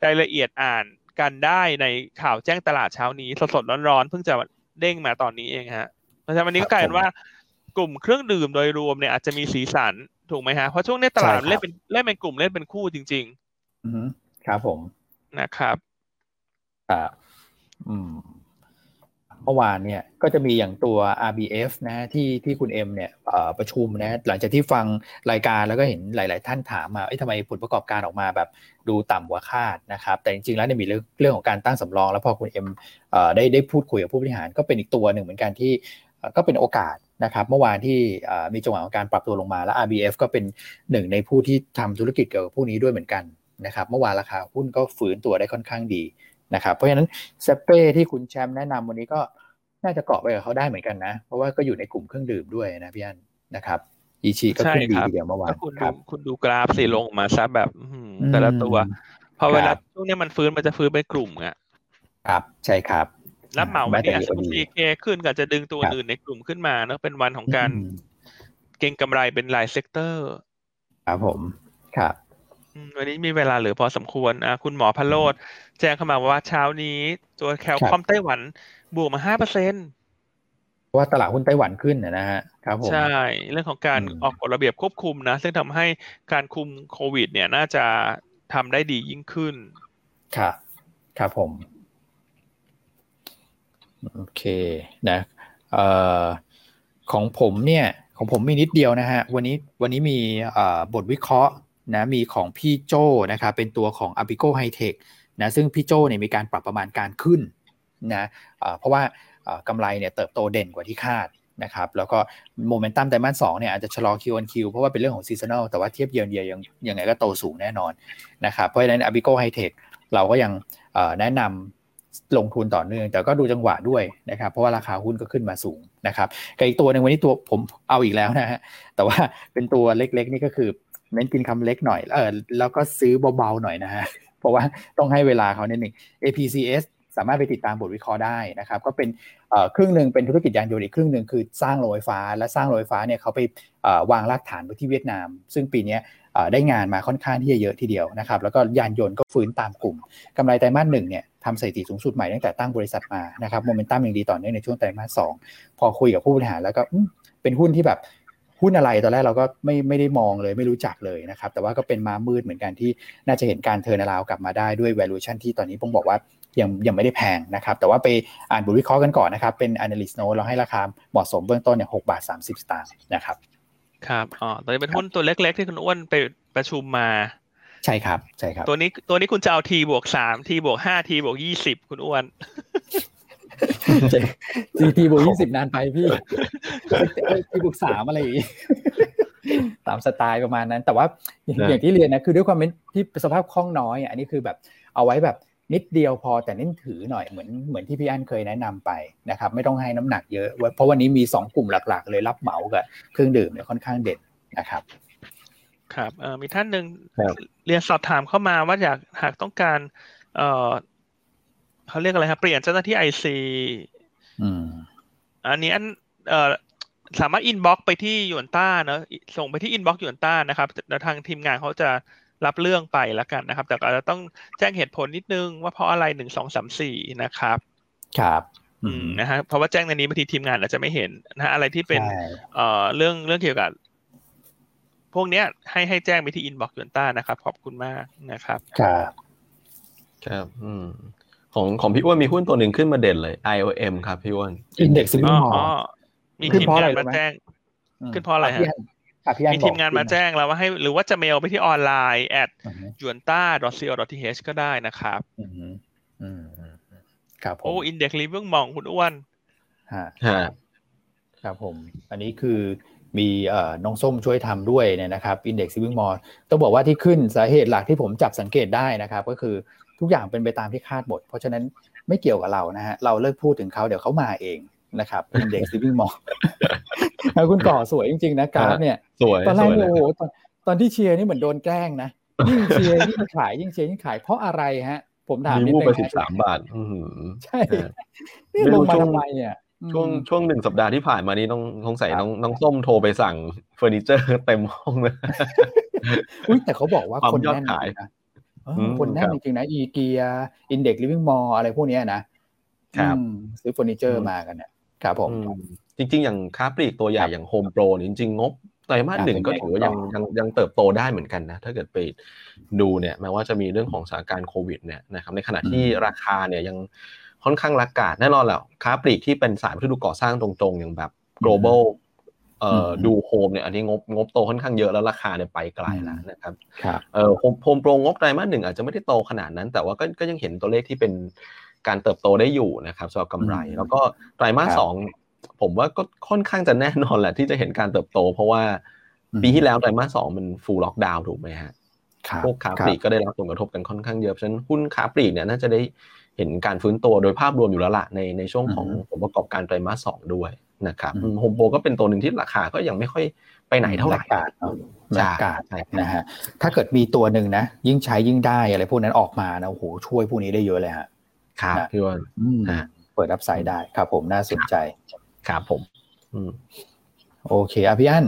รายละเอียดอ่านกันได้ในข่าวแจ้งตลาดเช้านี้ สดๆร้อนๆเพิ่งจะเด้งมาตอนนี้เองฮะเพราะฉะนั้นวันนี้ก็กลายเป็นว่า กลุ่มเครื่องดื่มโดยรวมเนี่ยอาจจะมีสีสันถูกไหมฮะเพราะช่วงนี้ตลาดเล่นเป็นเล่นเป็นกลุ่มเล่นเป็นคู่จริง ๆ อืครับผมนะครับครับอืมเมื่อวานเนี่ยก็จะมีอย่างตัว RBF นะที่ที่คุณเอ็มเนี่ยประชุมนะหลังจากที่ฟังรายการแล้วก็เห็นหลาย ๆ ท่านถามมาเอ้ยทำไมผลประกอบการออกมาแบบดูต่ำกว่าคาดนะครับ แต่จริง ๆ แล้วเนี่ยมีเรื่องเรื่องของการตั้งสำรอง แล้วพอคุณเอ็มได้ได้พูดคุยกับผู้บริหารก็เป็นอีกตัวหนึ่งเหมือนกันที่ก็เป็นโอกาส นะครับเมื่อวานที่มีจังหวะของการปรับตัวลงมาแล้ว RBF ก็เป็นหนึ่งในผู้ที่ทำธุรกิจเกี่ยวกับพวกนี้ด้วยเหมือนกันนะครับเมื่อวานราคาหุ้นก็ฝืนตัวได้ค่อนข้างดีนะครับเพราะฉะนั้นเซเป้ที่คุณแชมป์แนะนำวันนี้ก็น่าจะเกาะไปกับเขาได้เหมือนกันนะ เพราะว่าก็อยู่ในกลุ่มเครื่องดื่มด้วยนะพี่อันนะครับอีชีก็ขึ้นดีทีเดียวเมื่อวานคุณดูคุณดูกราฟสีลงมาซะแบบแต่ละตัวพอเวลาช่วงนี้มันฟื้นมันจะฟื้นเป็นกลุ่มอะครับใช่ครับ รับเหมาวันนี้สมมติ CK ขึ้นก็จะดึงตัวอื่นในกลุ่มขึ้นมาเนาะเป็นวันของการเก็งกำไรเป็นราย sector ครับผมครับวันนี้มีเวลาเหลือพอสมควรอะคุณหมอพโรดแจ้งเข้ามาว่าเช้านี้ตัว Cal-Comp ไต้หวันบวกมาห้าเปอร์เซ็นว่าตลาดหุ้นไต้หวันขึ้นนะฮะครับผมใช่ เรื่องของการออกกฎระเบียบควบคุมนะ ซึ่งทำให้การคุมโควิด เนี่ยน่าจะทำได้ดียิ่งขึ้น ครับ ครับผม โอเคนะเอ่อของผมเนี่ยของผมมีนิดเดียวนะฮะวันนี้วันนี้มีบทวิเคราะห์นะมีของพี่โจนะครับเป็นตัวของ a p i c o High-Tech นะซึ่งพี่โจเนี่ยมีการปรับประมาณการขึ้นนะเพราะว่ากำไรเนี่ยเติบโตเด่นกว่าที่คาดนะครับแล้วก็โมเมนตัมไตรมาสสองเนี่ยอาจจะชะลอ Q on Q เพราะว่าเป็นเรื่องของ seasonal แต่ว่าเทียบ year year ยังยังไงก็โตสูงแน่นอนนะครับเพราะฉะนั้น a b i c o High-Tech เราก็ยังแนะนำ ลงทุนต่อเนื่อง แต่ก็ดูจังหวะด้วยนะครับ เพราะว่าราคาหุ้นก็ขึ้นมาสูงนะครับกับอีกตัวหนึ่งวันนี้ตัวผมเอาอีกแล้วนะฮะแต่ว่าเป็นตัวเล็กๆนี่ก็คือเน้นกินคำเล็กหน่อยเออแล้วก็ซื้อเบาๆหน่อยนะฮะเพราะว่าต้องให้เวลาเขานิดหนึ่ง APCS สามารถไปติดตามบทวิเคราะห์ได้นะครับ ก็เป็นครึ่งหนึ่งเป็นธุรกิจยานยนต์อีกครึ่งหนึ่งคือสร้างโรงไฟฟ้า และสร้างโรงไฟฟ้าเนี่ยเขาไปวางรากฐานไว้ที่เวียดนาม ซึ่งปีนี้ได้งานมาค่อนข้างที่จะเยอะทีเดียวนะครับ แล้วก็ยานยนต์ก็ฟื้นตามกลุ่มกำไรไตรมาสหนึ่งเนี่ยทำสถิติสูงสุดใหม่ตั้งแต่ตั้งบริษัทมานะครับโมเมนตัมยังดีต่อเนื่องในช่วงไตรมาสสองพอคุยกับผู้บริหารแล้วก็เป็นหุ้นที่แบบหุ้นอะไรตอนแรกเราก็ไม่ไม่ได้มองเลยไม่รู้จักเลยนะครับ แต่ว่าก็เป็นมามืดเหมือนกันที่น่าจะเห็นการเทอร์นาราวกลับมาได้ด้วย valuation ที่ตอนนี้ผมบอกว่า ยังยังไม่ได้แพงนะครับ แต่ว่าไปอ่านบทวิเคราะห์กันก่อนนะครับ เป็น analyst note เราให้ราคาเหมาะสมเบื้องต้นเนี่ยหกบาทสามสิบสตางค์นะครับครับอ๋อตอนนี้เป็นหุ้นตัวเล็กๆ ที่คุณอ้วนไปประชุมมา ใช่ครับใช่ครับ ตัวนี้ตัวนี้คุณจะเอาทีบวกสามทีบวกห้าทีบวกยี่สิบคุณอ้วนจีทีบวกยี่สิบนานไปพี่ทีบวกสามอะไรอย่างนี้ตามสไตล์ประมาณนั้น แต่ว่าอย่างที่เรียนนะคือด้วยความที่สภาพคล่องน้อยอันนี้คือแบบเอาไว้แบบ นิดเดียวพอแต่เน้นถือหน่อยเหมือนเหมือนที่พี่อั้นเคยแนะนำไปนะครับไม่ต้องให้น้ำหนักเยอะ เพราะวันนี้มีสองกลุ่มหลักๆ เลยรับเหมากับเครื่องดื่มเนี่ยค่อนข้างเด่นนะครับ ครับเออมีท่านหนึ่งเรียนสอบถามเข้ามาว่าอยากหากต้องการเออเขาเรียกอะไรครับ เปลี่ยนเจ้าหน้าที่ IC อันนี้อันเอ่อสามารถ inbox ไปที่หยวนต้าเนอะส่งไปที่ inbox หยวนต้านะครับแล้วทางทีมงานเขาจะ รับเรื่องไปแล้วกันนะครับ แต่อาจจะต้องแจ้งเหตุผลนิดนึงว่าเพราะอะไรหนึ่งสองสามสี่นะครับ ครับอืมนะฮะเพราะว่าแจ้งในนี้บางทีทีมงานอาจจะไม่เห็นนะอะไรที่เป็นเอ่อเรื่องเรื่องเกี่ยวกับ พวกเนี้ย ให้ให้แจ้งไปที่ inbox หยวนต้านะครับ ขอบคุณมากนะครับ ครับ ครับ อืมของของพี่อ้วนมีหุ้นตัวหนึ่งขึ้นมาเด่นเลย ILM ครับพี่อ้วน Index Living Mallมีทีมงานมาแจ้ง ขึ้นเพราะอะไรฮะ มีทีมงานมาแจ้งแล้วว่าให้หรือว่าจะเมลไปที่ online at y u n t a c o th ก็ได้นะครับครับโอ้ Index Living Mall คุณอ้วนฮะครับผม อันนี้คือมีเอ่อน้องส้มช่วยทำด้วยเนี่ยนะครับ Index Living Mall ต้องบอกว่าที่ขึ้นสาเหตุหลักที่ผมจับสังเกตได้นะครับ ก็คือทุกอย่างเป็นไปตามที่คาดหมด เพราะฉะนั้นไม่เกี่ยวกับเรานะฮะเราเลิกพูดถึงเขาเดี๋ยวเขามาเองนะครับ Index Living Mall คุณก่อสวยจริงๆนะกราฟเนี่ยสวยตอนแรกโอ้โหตอนตอนที่เชียร์นี่เหมือนโดนแกล้งนะยิ่งเชียร์ยิ่งขายยิ่งเชียร์ยิ่งขายเพราะอะไรฮะ ผมถามนิดนึงไปสิบสามบาทใช่นี่ลงมาทำไมเนี่ยช่วงช่วงหนึ่งสัปดาห์ที่ผ่านมานี้น้องน้องใส่น้องน้องส้มโทรไปสั่งเฟอร์นิเจอร์เต็มห้องเลยอุ้ยแต่เขาบอกว่าคนแน่นนะคนแน่นจริงๆนะ IKEA Index Living Mall อะไรพวกนี้นะครับซื้อเฟอร์นิเจอร์มากันเนี่ยครับผม จริง ๆ อย่างค้าปลีกตัวใหญ่อย่างโฮมโปรจริงๆงบไตรมาสหนึ่งก็ถือว่ายังยังยังเติบโตได้เหมือนกันนะ ถ้าเกิดไปดูเนี่ยแม้ว่าจะมีเรื่องของสถานการณ์โควิดเนี่ยนะครับในขณะที่ราคาเนี่ยยังค่อนข้าง laggard แน่นอนแหละค้าปลีกที่เป็นสายที่ดูก่อสร้างตรงๆ อย่างแบบ Global เอ่อดูโฮมเนี่ยอันนี้งบงบโตค่อนข้างเยอะแล้วราคาเนี่ยไปไกลแล้วนะครับเอ่อโฮมโปรงบไตรมาสหนึ่งอาจจะไม่ได้โตขนาดนั้น แต่ว่าก็ก็ยังเห็นตัวเลขที่เป็นการเติบโตได้อยู่นะครับสำหรับกำไร แล้วก็ไตรมาสสอง ผมว่าก็ค่อนข้างจะแน่นอนแหละที่จะเห็นการเติบโต เพราะว่าปีที่แล้วไตรมาสสองมัน full lockdown ถูกไหมฮะพวกค้าปลีกก็ได้รับผลกระทบกันค่อนข้างเยอะเพราะฉะนั้นหุ้นค้าปลีกเนี่ยน่าจะได้เห็นการฟื้นตัวโดยภาพรวมอยู่แล้วละในในช่วงของผลประกอบการไตรมาสสองด้วยนะครับโฮมโปรก็เป็นตัวหนึ่งที่ราคาก็ยังไม่ค่อยไปไหนเท่าไหร่กาดกาดนะฮะถ้าเกิดมีตัวหนึ่งนะ ยิ่งใช้ยิ่งได้อะไรพวกนั้นออกมานะโอ้โหช่วยพวกนี้ได้เยอะเลยฮะครับพี่วันเปิดรับสายได้ครับผมน่าสนใจ ครับผมโอเคอะพี่อั้น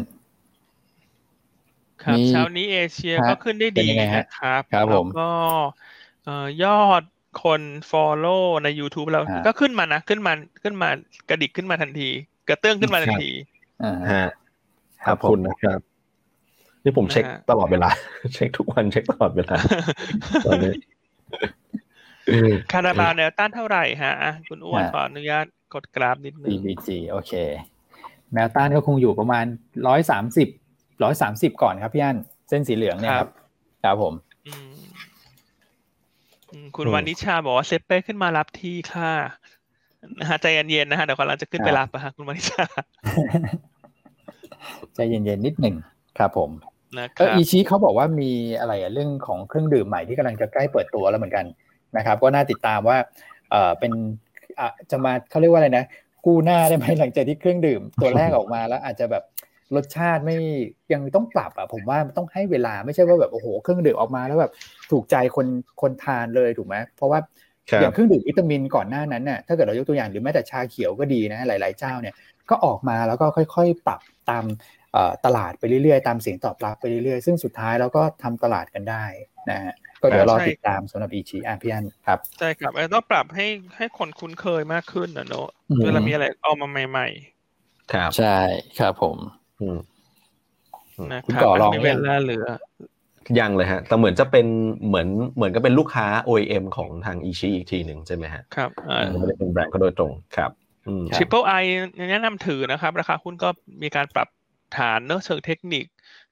ครับเช้านี้เอเชียก็ขึ้นได้ดีนะครับครับผมก็ยอดคน follow ใน YouTube เราก็ขึ้นมานะขึ้นมาขึ้นมากระดิกขึ้นมาทันที กระเตื้องขึ้นมาทันทีอ่าฮะขอบคุณนะครับ นี่ผมเช็คตลอดเวลา เช็คทุกวันเช็คตลอดเวลาตอนนี้คาราบาวแนวต้านเท่าไหร่ฮะคุณอ้วนขออนุญาต กดกราฟนิดนึง BBG โอเค แนวต้านก็คงอยู่ประมาณร้อยสามสิบร้อยสามสิบก่อนครับพี่อันเส้นสีเหลืองเนี่ยครับครับผมคุณวานิชาบอกว่าเซเป้ขึ้นมารับที่ค่ะนะฮะใจเย็นๆนะฮะเดี๋ยวเราจะขึ้นไปรับนะฮะคุณวานิชา ใจเย็นๆนิดหนึ่งครับผมก็อีชีเขาบอกว่ามีอะไรเรื่องของเครื่องดื่มใหม่ที่กำลังจะใกล้เปิดตัวแล้วเหมือนกันนะครับ ก็น่าติดตามว่าเออเป็น่ะจะมาเขาเรียกว่าอะไรนะกู้หน้าได้ไหมหลังจากที่เครื่องดื่ม ตัวแรกออกมาแล้วอาจจะแบบรสชาติไม่ยังต้องปรับอะผมว่าต้องให้เวลาไม่ใช่ว่าแบบโอ้โหเครื่องดื่มออกมาแล้วแบบถูกใจคนคนทานเลยถูกไหมเพราะว่าอย่างเครื่องดื่มวิตามินก่อนหน้านั้นน่ะถ้าเกิดเรายกตัวอย่างหรือแม้แต่ชาเขียวก็ดีนะหลาย ๆ เจ้าเนี่ยก็ออกมาแล้วก็ค่อยๆ ปรับตามตลาดไปเรื่อยๆ ตามเสียงตอบรับไปเรื่อยๆ ซึ่งสุดท้ายเราก็ทำตลาดกันได้นะฮะ ก็เดี๋ยวรอติดตามสำหรับอีชีอาพี่อันครับ ใช่ครับต้องปรับให้ให้คนคุ้นเคยมากขึ้นนะเนอะเวลามีอะไรออกมาใหม่ ๆ ครับ ใช่ครับผมคุณก่อลองเวลาเหลือยังเลยฮะ แต่เหมือนจะเป็นเหมือนเหมือนก็เป็นลูกค้า OEM ของทางอีชีอีกทีหนึ่งใช่ไหมฮะ ครับไม่ได้เป็นแบรนด์ก็โดยตรงครับ Triple I แนะนำถือนะครับ ราคาหุ้นก็มีการปรับฐานเนื้อเชิงเทคนิค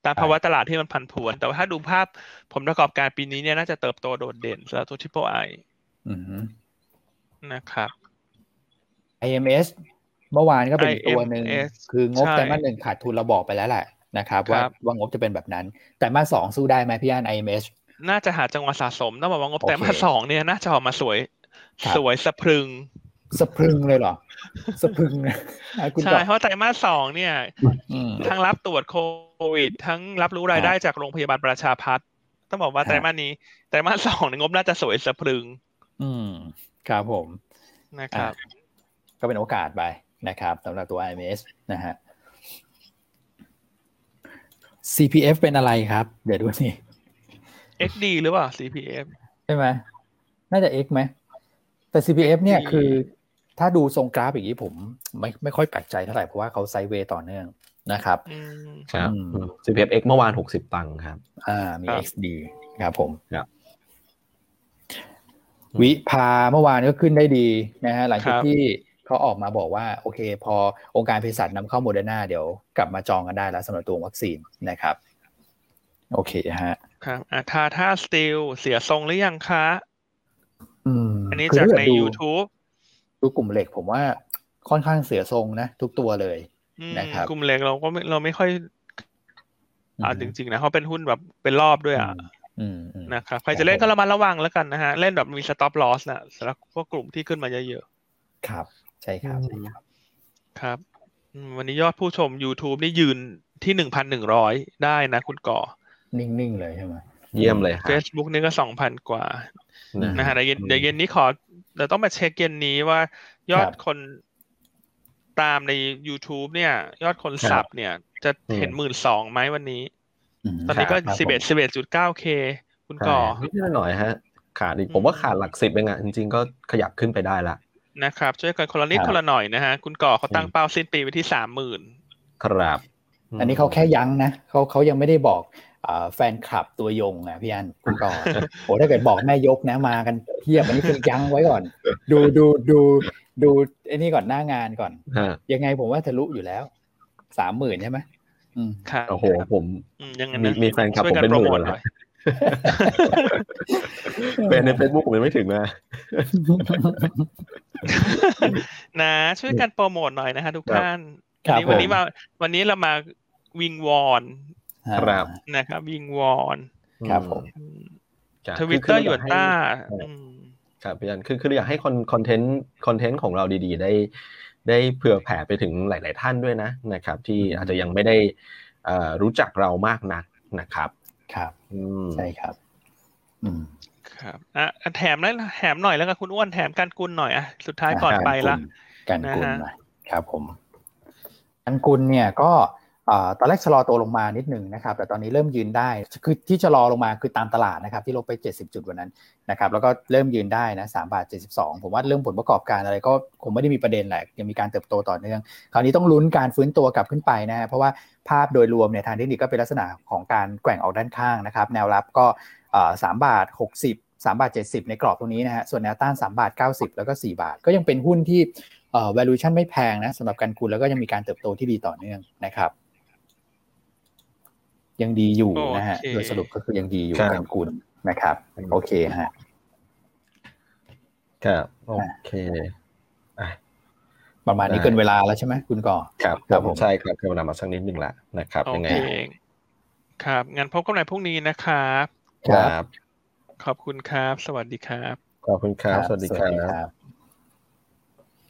ตามภาวะตลาดที่มันผันผวน แต่ว่าถ้าดูภาพผลประกอบการปีนี้เนี่ยน่าจะเติบโตโดดเด่นสำหรับตัว Triple I นะครับ IMS เมื่อวานก็เป็นตัวหนึ่งคืองบไตรมาสหนึ่งขาดทุนเราบอกไปแล้วแหละนะครับ ว่าว่างบจะเป็นแบบนั้น ไตรมาสสองสู้ได้ไหมพี่อัน IMS น่าจะหาจังหวะสะสมต้องบอกว่างบโอเคไตรมาสสองเนี่ยน่าจะออกมาสวยครับสวยสะพรึงสะพรึงเลยเหรอสะพรึงนะอะคุณใช่ต่อเพราะไตรมาสสองเนี่ยอืมทั้งรับตรวจโค วิด ทั้งรับรู้รายได้จากโรงพยาบาลประชาพัฒน์ต้องบอกว่าครับไตรมาสนี้ไตรมาสสองเนี่ยงบน่าจะสวยสะพรึง อืมครับผมนะครับอะก็เป็นโอกาสไปนะครับสำหรับตัว IMS นะฮะ CPF เป็นอะไรครับ เดี๋ยวดูนี่ XD หรือเปล่า CPF ใช่ไหมน่าจะ X ไหมแต่ CPF เนี่ยดีคือ ถ้าดูทรงกราฟอย่างนี้ผม ไม่ไม่ค่อยแปลกใจเท่าไหร่เพราะว่าเขา sideway ต่อเนื่อง นะครับอืมครับอืม CPF X เมื่อวาน60ตังค์ครับ อ่ามีครับ XD ครับผมครับ VIBHA เมื่อวานก็ขึ้นได้ดีนะฮะหลังจากครับที่เขาออกมาบอกว่าโอเค พอองค์การเภสัชนำเข้าโมเดอร์นาเดี๋ยวกลับมาจองกันได้แล้วสำหรับตัววัคซีนนะครับ โอเคฮะครับอะทาท่าสตีลเสียทรงหรือยังคะอืมอันนี้คือจากถ้เดในดู YouTube ดูกลุ่มเหล็กผมว่าค่อนข้างเสียทรงนะ ทุกตัวเลยอืม นะครับกลุ่มเล็กเราก็ไม่เราไม่ค่อยอ่าจริงๆนะเขาเป็นหุ้นแบบเป็นรอบด้วยอะอืมอืมนะครับใครจะเล่นก็ระมัดระวังแล้วกันนะฮะ เล่นแบบมี stop loss นะสำหรับพวกกลุ่มที่ขึ้นมาเยอะครับ ใช่ครับอืมๆครับอืมวันนี้ยอดผู้ชม YouTube นี่ยืนที่หนึ่งพันหนึ่งร้อยได้นะคุณก่อ นิ่งๆเลยใช่ไหมเยี่ยมเลยครับ Facebook นี่ก็สองพันกว่านะนะฮะเดี๋ยวเย็นเดี๋ยวเย็นนี้ขอเดี๋ยวต้องมาเช็คเย็นนี้ว่ายอดคน ตามใน YouTube เนี่ย ยอดคนสับเนี่ย จะเห็นหมื่นสองไหมวันนี้มตอนนี้ก็ครับสิบเอ็ดผมสิบเอ็ดจุดเก้าเคคุณก่อนิดหน่อยฮะ ขาดอีกผมว่าขาดหลักสิบเองอะจริง ๆ ก็ขยับขึ้นไปได้ละนะครับ ช่วยกันคนละนิดครับคนละหน่อยนะฮะ คุณก่อเขาตั้งอืมเป้าสิ้นปีไว้ที่สามหมื่นครับ อันนี้เขาแค่ยั้งนะเขาเขายังไม่ได้บอกอ่า แฟนคลับตัวยงอะพี่อันคุณก่อนโอ้ถ้าเกิดบอกแม่ยกนะมากันเพียบอันนี้คือยั้งไว้ก่อน ดูดูดูดูไอ้นี่ก่อนหน้างานก่อนฮะยังไงผมว่าทะลุอยู่แล้วสามหมื่นใช่ไหมอืมครับโอ้โหผมอืมยังไงมีนะมีแฟนคลับช่วยกัผมเป็นโปรหมื่โมนทแล้วหน่อยเป็นในเฟซบุ๊กผมยังไม่ถึงนะนะช่วยกันโปรโมทหน่อยนะฮะทุกครับท่านครับวันนี้วันนี้ผมมาวันนี้เรามาวิงวอน ครับนะครับวิงวอนครับผมครับทวิตเตอร์คืหยคืวนต้าให้อืมครับพี่อันคือคืออยากให้คอนคอนเทนต์คอนเทนต์ของเราดี ๆ ได้ ได้เผื่อแผ่ไปถึงหลาย ๆ ท่านด้วยนะนะครับ ที่อาจจะยังไม่ได้เอ่อรู้จักเรามากนักนะครับ ครับอืมใช่ครับ อืมครับอะแถมแล้วแถมหน่อยแล้วกันคุณอ้วนแถมการกุลหน่อยอะสุดท้ายก่อนไปละกันกุลนะฮะหน่อยครับผมกันกุลเนี่ยก็อ่า ตอนแรกชะลอตัวลงมานิดหนึ่งนะครับ แต่ตอนนี้เริ่มยืนได้คือที่ชะลอลงมาคือตามตลาดนะครับ ที่ลบไป 70 จุดวันนั้นนะครับ แล้วก็เริ่มยืนได้นะ3บาท 72 ผมว่าเรื่องผลประกอบการอะไรก็คงไม่ได้มีประเด็นแหละยังมีการเติบโตต่อเนื่อง คราวนี้ต้องลุ้นการฟื้นตัวกลับขึ้นไปนะ เพราะว่าภาพโดยรวมเนี่ยทางเทคนิคก็เป็นลักษณะของการแกว่งออกด้านข้างนะครับ แนวรับก็สามบาท 60 3บาท 70 ในกรอบตรงนี้นะฮะ ส่วนแนวต้าน 3 บาท 90 แล้วก็ 4 บาท ก็ยังเป็นหุ้นที่เอ่อ valuation ไม่แพงนะสำหรับการกุลแล้วก็ยังมีการเติบโตที่ดีต่อเนื่องนะครับ ยังดีอยู่นะฮะโอเคโดยสรุปก็คือยังดีอยู่ครับการกุลนะครับ โอเคฮะครับโอเคอะประมาณนี้ได้เกินเวลาแล้วใช่ไหมคุณก่อครับครับผผมมใช่ครับเวลามาสักนิดหนึ่งละนะครับโอยังไงเคครับงั้นพบกันใหม่พรุ่งนี้นะครับ ครับ ขอบคุณครับ สวัสดีครับ ขอบคุณครับ สวัสดีครับครับ